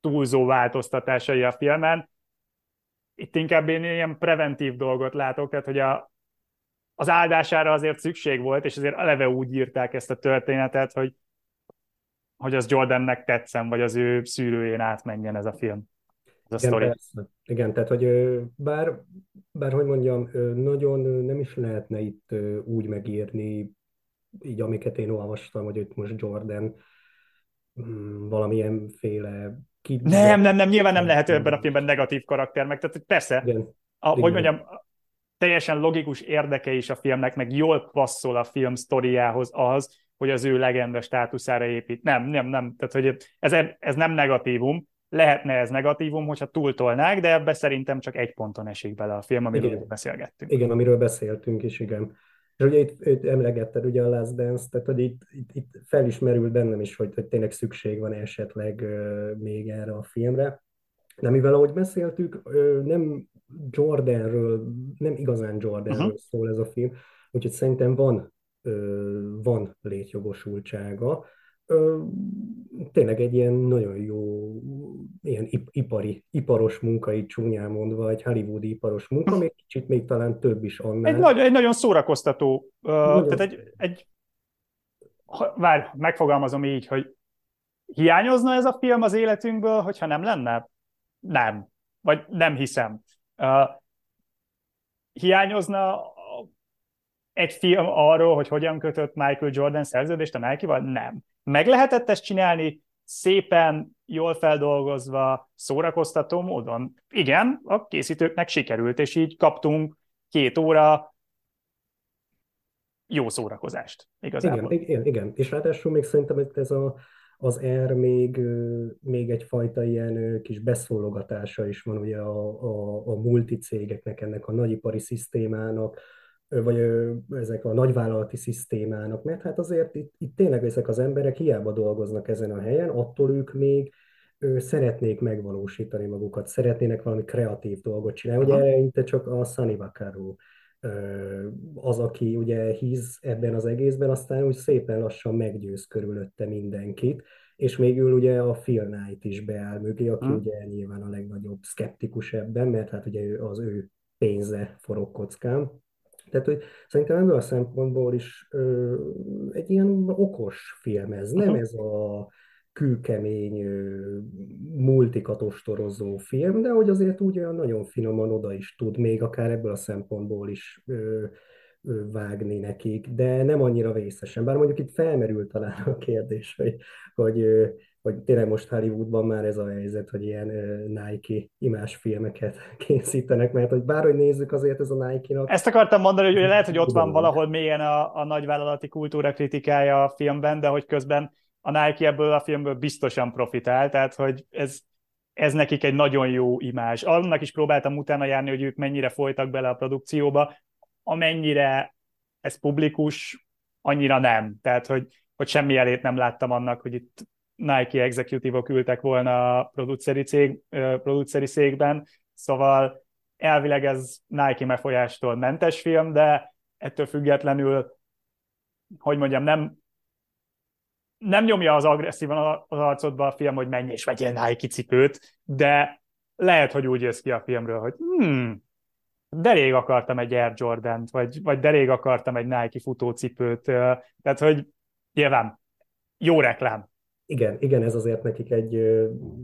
túlzó változtatásai a filmen, itt inkább én ilyen preventív dolgot látok, tehát hogy a, az áldására azért szükség volt, és azért eleve úgy írták ezt a történetet, hogy, hogy az Jordannek tetszem, vagy az ő szűrőjén átmenjen ez a film. Ez a Igen, persze. Igen, tehát hogy bár, bár hogy mondjam, nagyon nem is lehetne itt úgy megírni, így amiket én olvastam, hogy itt most Jordan mm, valamilyenféle ki... Nem, nem, nem, nyilván nem lehet ebben a filmben negatív karakter, meg tehát persze, Igen. A, hogy mondjam, teljesen logikus érdeke is a filmnek, meg jól passzol a film sztoriához az, hogy az ő legenda státuszára épít. Nem, nem, nem. Tehát, hogy ez, ez nem negatívum, lehetne ez negatívum, hogyha túltolnák, de ebbe szerintem csak egy ponton esik bele a film, amiről igen. beszélgettünk. Igen, amiről beszéltünk is, igen. És ugye itt, itt emlegetted ugye a Last Dance, tehát hogy itt, itt, itt felismerült bennem is, hogy, hogy tényleg szükség van esetleg uh, még erre a filmre. De mivel ahogy beszéltük, nem Jordanről, nem igazán Jordanről uh-huh. szól ez a film, úgyhogy szerintem van, van létjogosultsága tényleg egy ilyen nagyon jó, ilyen ipari, iparos munka, így csúnyán mondva, egy hollywoodi iparos munka, még kicsit még talán több is annál. Egy, nagy, egy nagyon szórakoztató, nagyon... tehát egy, egy várj, megfogalmazom így, hogy hiányozna ez a film az életünkből, hogyha nem lenne? Nem. Vagy nem hiszem. Hiányozna egy film arról, hogy hogyan kötött Michael Jordan szerződést a Nike-val? Nem. Meg lehetett ezt csinálni szépen, jól feldolgozva, szórakoztató módon? Igen, a készítőknek sikerült, és így kaptunk két óra jó szórakozást igazából. Igen, igen, igen. és ráadásul még szerintem ez a, az R még, még egyfajta ilyen kis beszólogatása is van ugye a, a, a multicégeknek, ennek a nagyipari szisztémának, vagy ezek a nagyvállalati szisztémának, mert hát azért itt, itt tényleg ezek az emberek hiába dolgoznak ezen a helyen, attól ők még szeretnék megvalósítani magukat, szeretnének valami kreatív dolgot csinálni. Ugye eleinte csak a Sunny Vaccaro az, aki ugye híz ebben az egészben, aztán úgy szépen lassan meggyőz körülötte mindenkit, és végül ugye a Phil Knight is beáll mögé, aki hmm. ugye nyilván a legnagyobb szkeptikus ebben, mert hát ugye az ő pénze forog kockán. Tehát, hogy szerintem ebből a szempontból is ö, egy ilyen okos film ez, nem uh-huh. ez a kőkemény, multikatostorozó film, de hogy azért úgy olyan nagyon finoman oda is tud még akár ebből a szempontból is ö, ö, vágni nekik, de nem annyira vészesen. Bár mondjuk itt felmerült talán a kérdés, hogy, hogy hogy tényleg most Hollywoodban már ez a helyzet, hogy ilyen Nike imás filmeket készítenek, mert hogy bárhogy nézzük azért ez a Nike-nak. Ezt akartam mondani, hogy lehet, hogy ott van valahol mélyen a, a nagyvállalati kultúra kritikája a filmben, de hogy közben a Nike ebből a filmből biztosan profitál, tehát hogy ez, ez nekik egy nagyon jó imázs. Annak is próbáltam utána járni, hogy ők mennyire folytak bele a produkcióba, amennyire ez publikus, annyira nem. Tehát, hogy, hogy semmi elét nem láttam annak, hogy itt Nike executívok ültek volna a produceri, cég, produceri székben, szóval elvileg ez Nike megfolyástól mentes film, de ettől függetlenül, hogy mondjam, nem, nem nyomja az agresszívan az arcodba a film, hogy menj és vegyél Nike cipőt, de lehet, hogy úgy jössz ki a filmről, hogy hmm, de rég akartam egy Air Jordan-t, vagy, vagy de rég akartam egy Nike futócipőt, tehát, hogy nyilván jó reklám, igen, igen, ez azért nekik egy,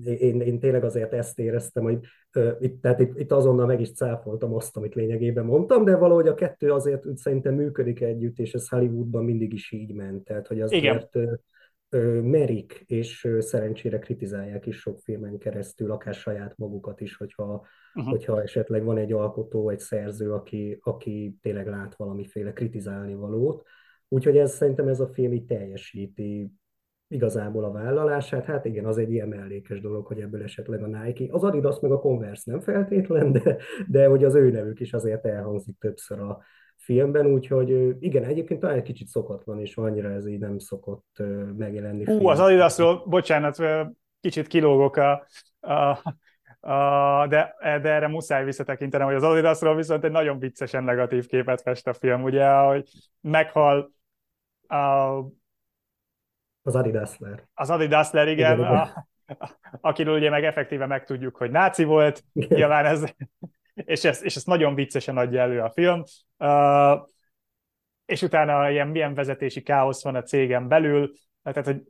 én, én tényleg azért ezt éreztem, hogy itt, tehát itt, itt azonnal meg is cáfoltam azt, amit lényegében mondtam, de valahogy a kettő azért úgy szerintem működik együtt, és ez Hollywoodban mindig is így ment, tehát hogy azért igen. Merik, és szerencsére kritizálják is sok filmen keresztül, akár saját magukat is, hogyha, uh-huh. hogyha esetleg van egy alkotó, egy szerző, aki, aki tényleg lát valamiféle kritizálni valót. Úgyhogy ez szerintem ez a film így teljesíti igazából a vállalását. Hát igen, az egy ilyen mellékes dolog, hogy ebből esetleg a Nike, az Adidas meg a Converse nem feltétlen, de, de hogy az ő nevük is azért elhangzik többször a filmben, úgyhogy igen, egyébként talán egy kicsit szokatlan, és annyira ez így nem szokott megjelenni. Hú, az Adidasról, bocsánat, kicsit kilógok a, a, a, de, de erre muszáj visszatekintenem, hogy az Adidasról viszont egy nagyon viccesen negatív képet fest a film, ugye, hogy meghal a az Adidasler. Az Adidasler, igen. igen, igen. A, akiről ugye meg effektíve megtudjuk, hogy náci volt, nyilván ez, és ezt, és ezt nagyon viccesen adja elő a film. Uh, és utána ilyen milyen vezetési káosz van a cégen belül, tehát hogy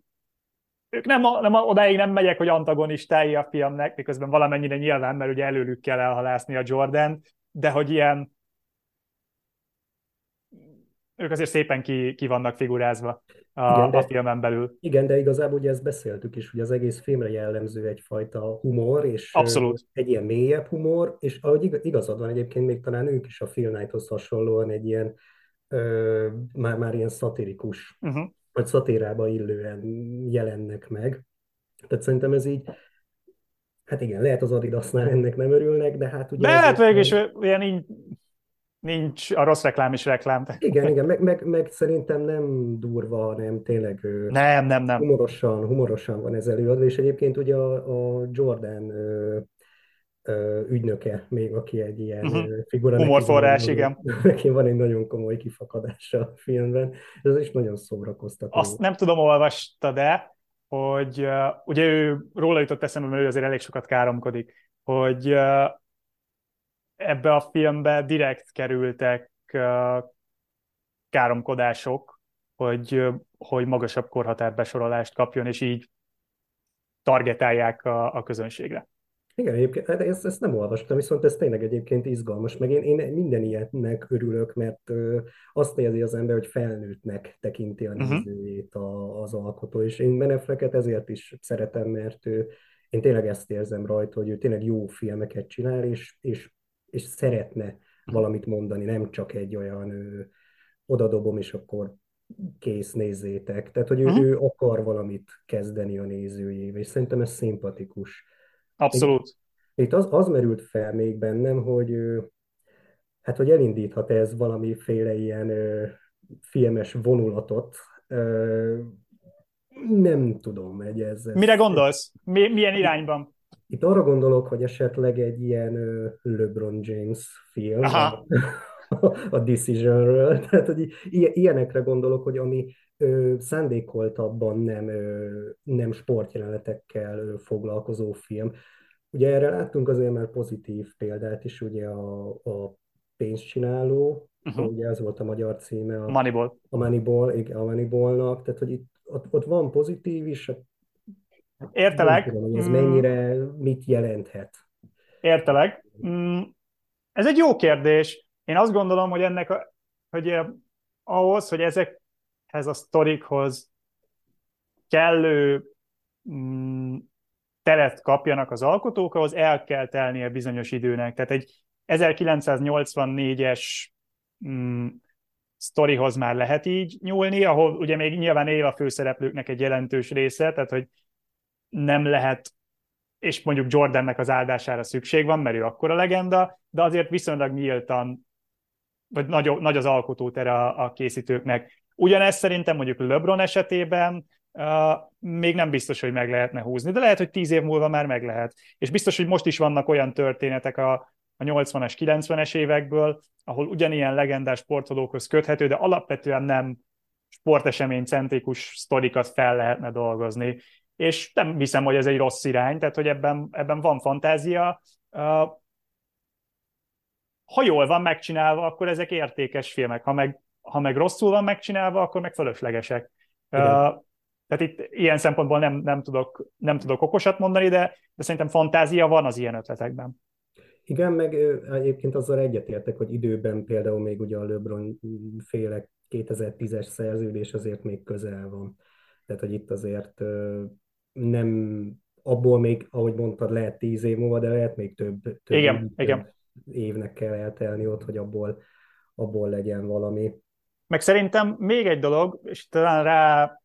ők nem, nem odáig nem megyek, hogy antagonistái a filmnek, miközben valamennyire nyilván, mert ugye előlük kell elhalászni a Jordan, de hogy ilyen ők azért szépen ki, ki vannak figurázva a, igen, de, a filmen belül. Igen, de igazából ugye ezt beszéltük is, hogy az egész filmre jellemző egyfajta humor, és Abszolút. egy ilyen mélyebb humor, és ahogy igazad van egyébként, még talán ők is a Phil Knighthoz hasonlóan egy ilyen ö, már, már ilyen szatirikus, uh-huh. vagy szatírába illően jelennek meg. Tehát szerintem ez így, hát igen, lehet az Adidasnál ennek nem örülnek, de hát ugye... De hát végül is ilyen így nincs a rossz reklám is reklám. Igen, igen, meg, meg, meg szerintem nem durva, hanem tényleg nem, nem, nem. humorosan, humorosan van ez előadva, és egyébként ugye a, a Jordan ö, ö, ügynöke még, aki egy ilyen uh-huh. figura. Humorforrás, igen. Neki van egy nagyon komoly kifakadása a filmben, ez is nagyon szórakoztató. Azt nem tudom, olvasta, de hogy uh, ugye ő róla jutott eszembe, mert ő azért elég sokat káromkodik, hogy uh, ebbe a filmbe direkt kerültek káromkodások, hogy, hogy magasabb korhatárbesorolást kapjon, és így targetálják a, a közönségre. Igen, egyébként hát ezt, ezt nem olvastam, viszont ez tényleg egyébként izgalmas, meg én, én minden ilyennek örülök, mert ö, azt érzi az ember, hogy felnőttnek tekinti a mhm. nézőjét a, az alkotó, és én Benefleket ezért is szeretem, mert ő, én tényleg ezt érzem rajta, hogy ő tényleg jó filmeket csinál, és, és és szeretne valamit mondani, nem csak egy olyan ő, odadobom, és akkor kész, nézzétek. Tehát, hogy ő, uh-huh. ő akar valamit kezdeni a nézőjével, és szerintem ez szimpatikus. Abszolút. Itt, itt az, az merült fel még bennem, hogy hát, hogy elindíthat ez valamiféle ilyen ö, filmes vonulatot, ö, nem tudom, egy ez. Mire gondolsz? Mi, milyen irányban? Itt arra gondolok, hogy esetleg egy ilyen LeBron James film Aha. a Decisionről, tehát hogy ilyenekre gondolok, hogy ami szándékoltabban nem, nem sportjelenetekkel foglalkozó film. Ugye erre láttunk azért már pozitív példát is, ugye a, a pénzcsináló, uh-huh. ugye ez volt a magyar címe. A Moneyball. A Moneyball, a Moneyballnak, tehát hogy itt ott, ott van pozitív is, Értelek. Nem tudom, ez mm. mennyire, mit jelenthet. Értelek. Mm. Ez egy jó kérdés. Én azt gondolom, hogy ennek, a, hogy eh, ahhoz, hogy ezekhez a sztorikhoz kellő mm, teret kapjanak az alkotók, ahhoz el kell telnie bizonyos időnek. Tehát egy 1984-es mm, sztorihoz már lehet így nyúlni, ahol ugye még nyilván él a főszereplőknek egy jelentős része, tehát hogy nem lehet, és mondjuk Jordannek az áldására szükség van, mert ő akkor a legenda, de azért viszonylag nyíltan, vagy nagy, nagy az alkotótere a, a készítőknek. Ugyanezt szerintem mondjuk LeBron esetében uh, még nem biztos, hogy meg lehetne húzni, de lehet, hogy tíz év múlva már meg lehet. És biztos, hogy most is vannak olyan történetek a, a 80-as, 90-es évekből, ahol ugyanilyen legendás sportolókhoz köthető, de alapvetően nem sportesemény centrikus sztorikat fel lehetne dolgozni és nem hiszem, hogy ez egy rossz irány, tehát hogy ebben, ebben van fantázia. Ha jól van megcsinálva, akkor ezek értékes filmek, ha meg, ha meg rosszul van megcsinálva, akkor meg fölöslegesek. Igen. Tehát itt ilyen szempontból nem, nem, tudok, nem tudok okosat mondani, de, de szerintem fantázia van az ilyen ötletekben. Igen, meg egyébként azzal egyetértek, hogy időben például még ugye a LeBron féle 2010-es szerződés azért még közel van. Tehát, hogy itt azért nem abból még, ahogy mondtad, lehet tíz év múlva, de lehet még több, több, igen, több igen. évnek kell eltelni ott, hogy abból, abból legyen valami. Meg szerintem még egy dolog, és talán rá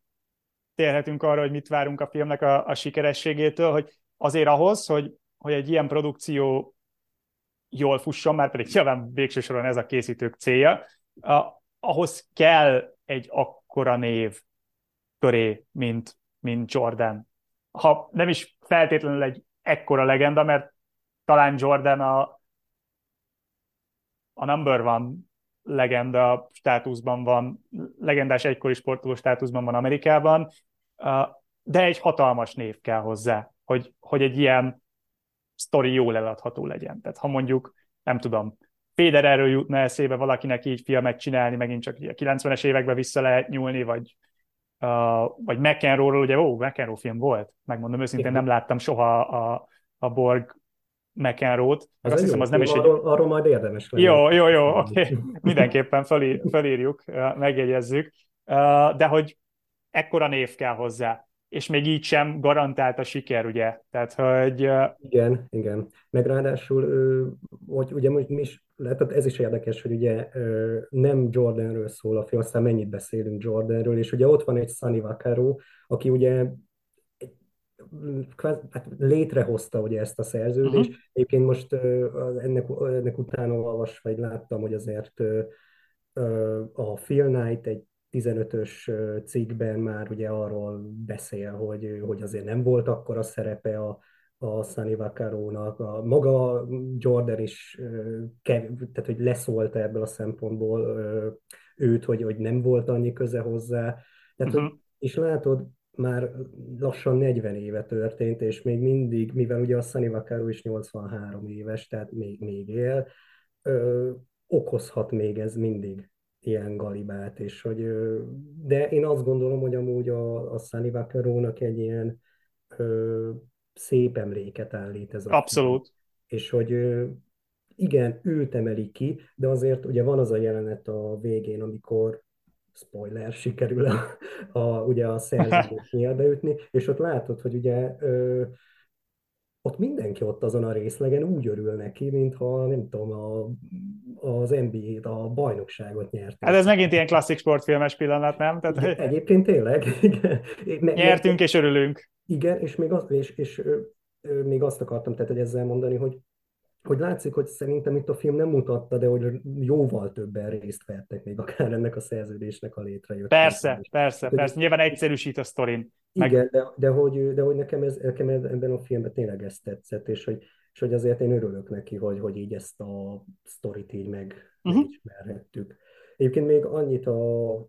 térhetünk arra, hogy mit várunk a filmnek a, a sikerességétől, hogy azért ahhoz, hogy, hogy egy ilyen produkció jól fusson, már pedig nyilván végső soron ez a készítők célja, a, ahhoz kell egy akkora név köré, mint, mint Jordan ha nem is feltétlenül egy ekkora legenda, mert talán Jordan a, a number one legenda státuszban van, legendás egykori sportoló státuszban van Amerikában, de egy hatalmas név kell hozzá, hogy, hogy egy ilyen sztori jól eladható legyen. Tehát ha mondjuk, nem tudom, Federerről jutna eszébe valakinek így filmet csinálni, megint csak a 90-es években vissza lehet nyúlni, vagy uh, vagy McEnroe-ról, ugye, ó, McEnroe film volt, megmondom őszintén, nem láttam soha a, a Borg McEnroe-t. Az azt hiszem, az nem is egy... Arról, arról majd érdemes lenni. Jó, jó, jó, oké. Okay. Mindenképpen felír, felírjuk, megjegyezzük. De hogy ekkora név kell hozzá és még így sem garantált a siker, ugye? Tehát, hogy... Igen, igen. Meg ráadásul, hogy ugye mi is, lehet, ez is érdekes, hogy ugye nem Jordanről szól a film, aztán mennyit beszélünk Jordanről, és ugye ott van egy Sunny Vaccaro, aki ugye hát létrehozta ugye ezt a szerződést. Uh-huh. Egyébként most ennek, ennek utána olvasva, vagy láttam, hogy azért a Phil Knight egy 15-ös cikkben már ugye arról beszél, hogy, hogy azért nem volt akkor a szerepe a, a Sunny Vaccaro-nak. A, maga Jordan is, tehát hogy leszólta ebből a szempontból őt, hogy, hogy nem volt annyi köze hozzá. Tehát, uh-huh. És látod, már lassan 40 éve történt, és még mindig, mivel ugye a Sunny Vaccaro is 83 éves, tehát még, még él, ö, okozhat még ez mindig ilyen galibát, és hogy, de én azt gondolom, hogy amúgy a, a Sunny Vaccaro-nak egy ilyen ö, szép emléket állít ez a Abszolút. Film. És hogy igen, őt emeli ki, de azért ugye van az a jelenet a végén, amikor spoiler, sikerül a, a, ugye a szerződést nyílbeütni, és ott látod, hogy ugye ö, ott mindenki ott azon a részlegen úgy örül neki, mintha nem tudom, a, az NBA-t, a bajnokságot nyert. Hát ez megint ilyen klasszik sportfilmes pillanat, nem? Tehát, igen, egyébként tényleg. Igen. Nyertünk és örülünk. Igen, és még, az, és, és, és még azt akartam tehát, hogy ezzel mondani, hogy hogy látszik, hogy szerintem itt a film nem mutatta, de hogy jóval többen részt vettek még akár ennek a szerződésnek a létrejött. Persze, persze, hogy, persze. Nyilván egyszerűsít a sztorin. Meg... Igen, de, de, hogy, de hogy nekem, ez, nekem ebben a filmben tényleg ezt tetszett, és hogy, és hogy azért én örülök neki, hogy, hogy így ezt a sztorit így meg, uh-huh. megismerhettük. Egyébként még annyit, a,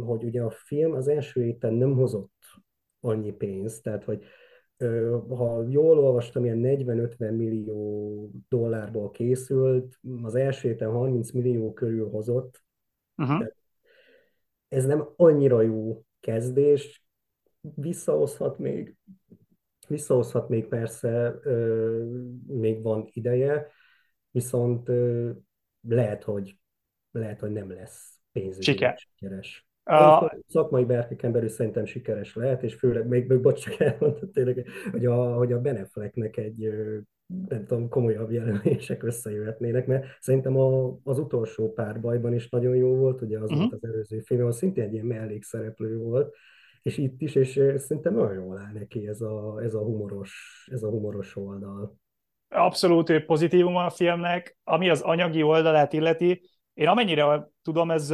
hogy ugye a film az első héten nem hozott annyi pénzt, tehát hogy ha jól olvastam, ilyen 40-50 millió dollárból készült, az első héten 30 millió körül hozott. Uh-huh. Ez nem annyira jó kezdés, visszahozhat még, visszahozhat még persze, még van ideje, viszont lehet, hogy lehet, hogy nem lesz pénzügyi Siker. sikeres. A... Szakmai berkeken belül szerintem sikeres lehet, és főleg még, még bocs, csak elmondtad tényleg, hogy a, hogy a Benefleknek egy nem tudom, komolyabb jelenések összejöhetnének, mert szerintem a, az utolsó párbajban is nagyon jó volt, ugye az uh-huh. volt az előző film, ahol szintén egy ilyen mellékszereplő volt, és itt is, és szerintem nagyon jól áll neki ez a, ez a, humoros, ez a humoros oldal. Abszolút pozitívum a filmnek, ami az anyagi oldalát illeti, én amennyire tudom, ez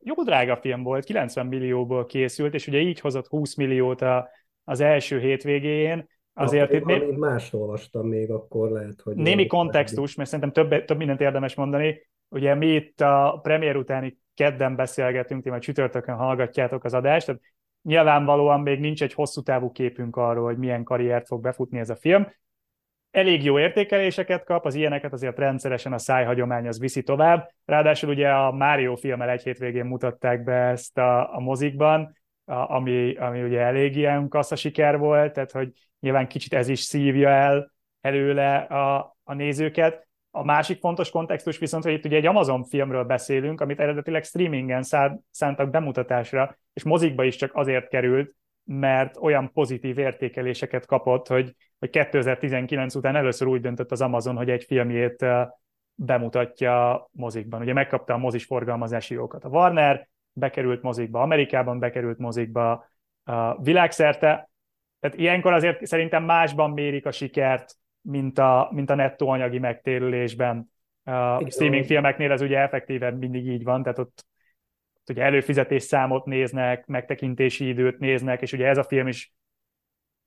jó drága film volt, 90 millióból készült, és ugye így hozott 20 milliót a, az első hétvégén. Azért itt még... más olvastam még, akkor lehet, hogy... Némi kontextus, mert szerintem több, több mindent érdemes mondani. Ugye mi itt a premier utáni kedden beszélgetünk, ti majd csütörtökön hallgatjátok az adást, tehát nyilvánvalóan még nincs egy hosszú távú képünk arról, hogy milyen karriert fog befutni ez a film, elég jó értékeléseket kap, az ilyeneket azért rendszeresen a szájhagyomány az viszi tovább. Ráadásul ugye a Mario filmmel egy hétvégén mutatták be ezt a, a mozikban, a, ami, ami ugye elég ilyen kassza siker volt, tehát hogy nyilván kicsit ez is szívja el előle a, a nézőket. A másik fontos kontextus viszont, hogy itt ugye egy Amazon filmről beszélünk, amit eredetileg streamingen szántak bemutatásra, és mozikba is csak azért került, mert olyan pozitív értékeléseket kapott, hogy, hogy 2019 után először úgy döntött az Amazon, hogy egy filmjét bemutatja mozikban. Ugye megkapta a mozis forgalmazási jogokat a Warner, bekerült mozikba Amerikában, bekerült mozikba világszerte. Tehát ilyenkor azért szerintem másban mérik a sikert, mint a, mint a nettó anyagi megtérülésben. A streaming filmeknél ez ugye effektíven mindig így van, tehát ott ugye előfizetés számot néznek, megtekintési időt néznek, és ugye ez a film is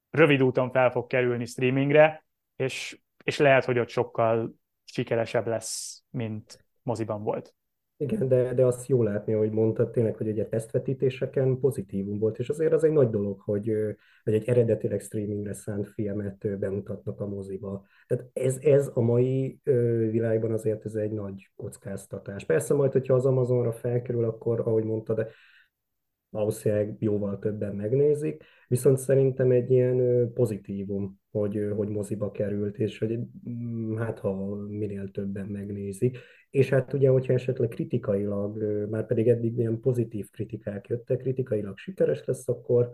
rövid úton fel fog kerülni streamingre, és, és lehet, hogy ott sokkal sikeresebb lesz, mint moziban volt. Igen, de, de azt jó látni, hogy mondtad tényleg, hogy ugye tesztvetítéseken pozitívum volt, és azért az egy nagy dolog, hogy, hogy egy eredetileg streamingre szánt filmet bemutatnak a moziba. Tehát ez, ez a mai világban azért ez egy nagy kockáztatás. Persze majd, hogyha az Amazonra felkerül, akkor, ahogy mondtad, valószínűleg jóval többen megnézik, viszont szerintem egy ilyen pozitívum, hogy, hogy moziba került, és hogy mm, hát ha minél többen megnézik. És hát ugye, hogyha esetleg kritikailag, már pedig eddig ilyen pozitív kritikák jöttek, kritikailag sikeres lesz, akkor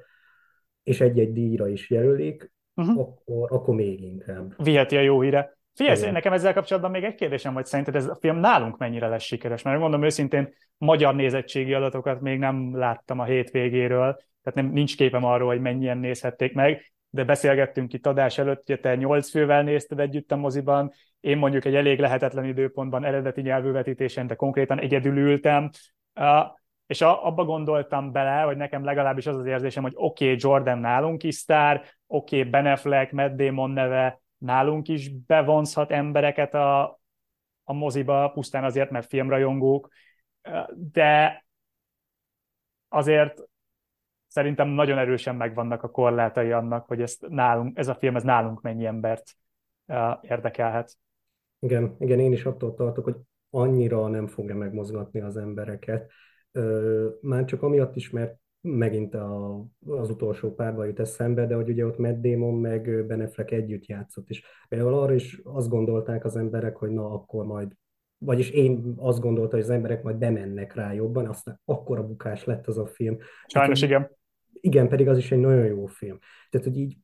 és egy-egy díjra is jelölik, uh-huh. akkor, akkor még inkább. Viheti a jó híre. Figyelj, nekem ezzel kapcsolatban még egy kérdésem, hogy szerinted ez a film nálunk mennyire lesz sikeres? Mert mondom őszintén, magyar nézettségi adatokat még nem láttam a hétvégéről, tehát nem, nincs képem arról, hogy mennyien nézhették meg. de beszélgettünk itt adás előtt, hogy te nyolc fővel nézted együtt a moziban, én mondjuk egy elég lehetetlen időpontban eredeti nyelvűvetítésen, de konkrétan egyedül ültem, és abba gondoltam bele, hogy nekem legalábbis az az érzésem, hogy oké, okay, Jordan nálunk is sztár, oké, okay, Ben Affleck, Matt Damon neve nálunk is bevonzhat embereket a, a moziba, pusztán azért, mert filmrajongók, de azért szerintem nagyon erősen megvannak a korlátai annak, hogy ezt nálunk, ez a film ez nálunk mennyi embert érdekelhet. Igen, igen, én is attól tartok, hogy annyira nem fogja megmozgatni az embereket. Már csak amiatt is, mert megint a, az utolsó párba jut eszembe, de hogy ugye ott Matt Damon meg Ben Affleck együtt játszott, és például arra is azt gondolták az emberek, hogy na akkor majd, vagyis én azt gondoltam, hogy az emberek majd bemennek rá jobban, aztán akkora bukás lett az a film. Sajnos hát, igen. Igen, pedig az is egy nagyon jó film. Tehát, hogy így,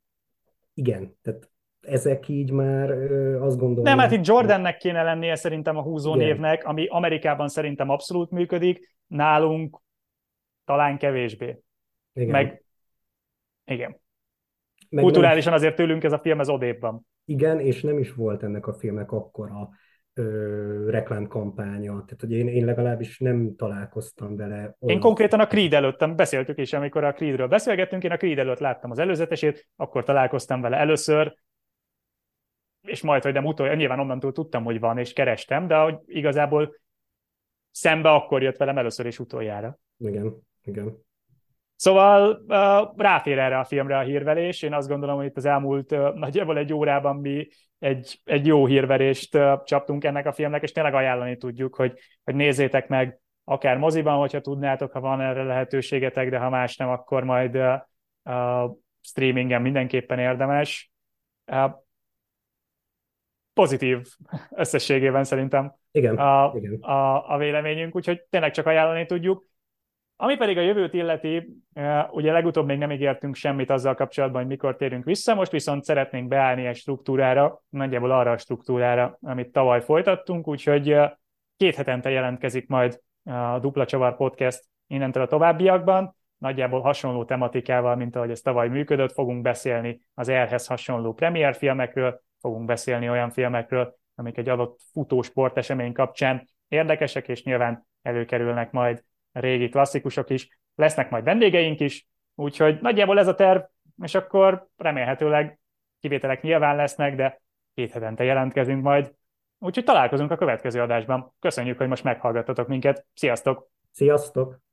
igen, tehát ezek így már azt gondolom... Nem, hát itt Jordannek kéne lennie szerintem a húzó igen. névnek, ami Amerikában szerintem abszolút működik, nálunk talán kevésbé. Igen. Meg, igen. Meg Kulturálisan azért tőlünk ez a film, ez odébb van. Igen, és nem is volt ennek a filmnek akkora ö, reklámkampánya. Tehát, hogy én, én legalábbis nem találkoztam vele. Olyan... Én konkrétan a Creed előtt, beszéltük is, amikor a Creedről beszélgettünk, én a Creed előtt láttam az előzetesét, akkor találkoztam vele először, és majd, hogy nem utoljára, nyilván onnantól tudtam, hogy van, és kerestem, de hogy igazából szembe akkor jött velem először és utoljára. Igen, igen. Szóval uh, ráfér erre a filmre a hírvelés. Én azt gondolom, hogy itt az elmúlt uh, nagyjából egy órában mi egy, egy jó hírverést uh, csaptunk ennek a filmnek, és tényleg ajánlani tudjuk, hogy, hogy nézzétek meg akár moziban, hogyha tudnátok, ha van erre lehetőségetek, de ha más nem, akkor majd uh, uh, streamingen mindenképpen érdemes. Uh, pozitív összességében szerintem igen, a, igen. A, a véleményünk, úgyhogy tényleg csak ajánlani tudjuk. Ami pedig a jövőt illeti, ugye legutóbb még nem ígértünk semmit azzal kapcsolatban, hogy mikor térünk vissza, most viszont szeretnénk beállni egy struktúrára, nagyjából arra a struktúrára, amit tavaly folytattunk, úgyhogy két hetente jelentkezik majd a Dupla Csavar Podcast innentől a továbbiakban, nagyjából hasonló tematikával, mint ahogy ez tavaly működött, fogunk beszélni az erhez hasonló premier filmekről, fogunk beszélni olyan filmekről, amik egy adott futó sportesemény kapcsán érdekesek, és nyilván előkerülnek majd régi klasszikusok is. Lesznek majd vendégeink is, úgyhogy nagyjából ez a terv, és akkor remélhetőleg kivételek nyilván lesznek, de két hetente jelentkezünk majd. Úgyhogy találkozunk a következő adásban. Köszönjük, hogy most meghallgattatok minket. Sziasztok! Sziasztok!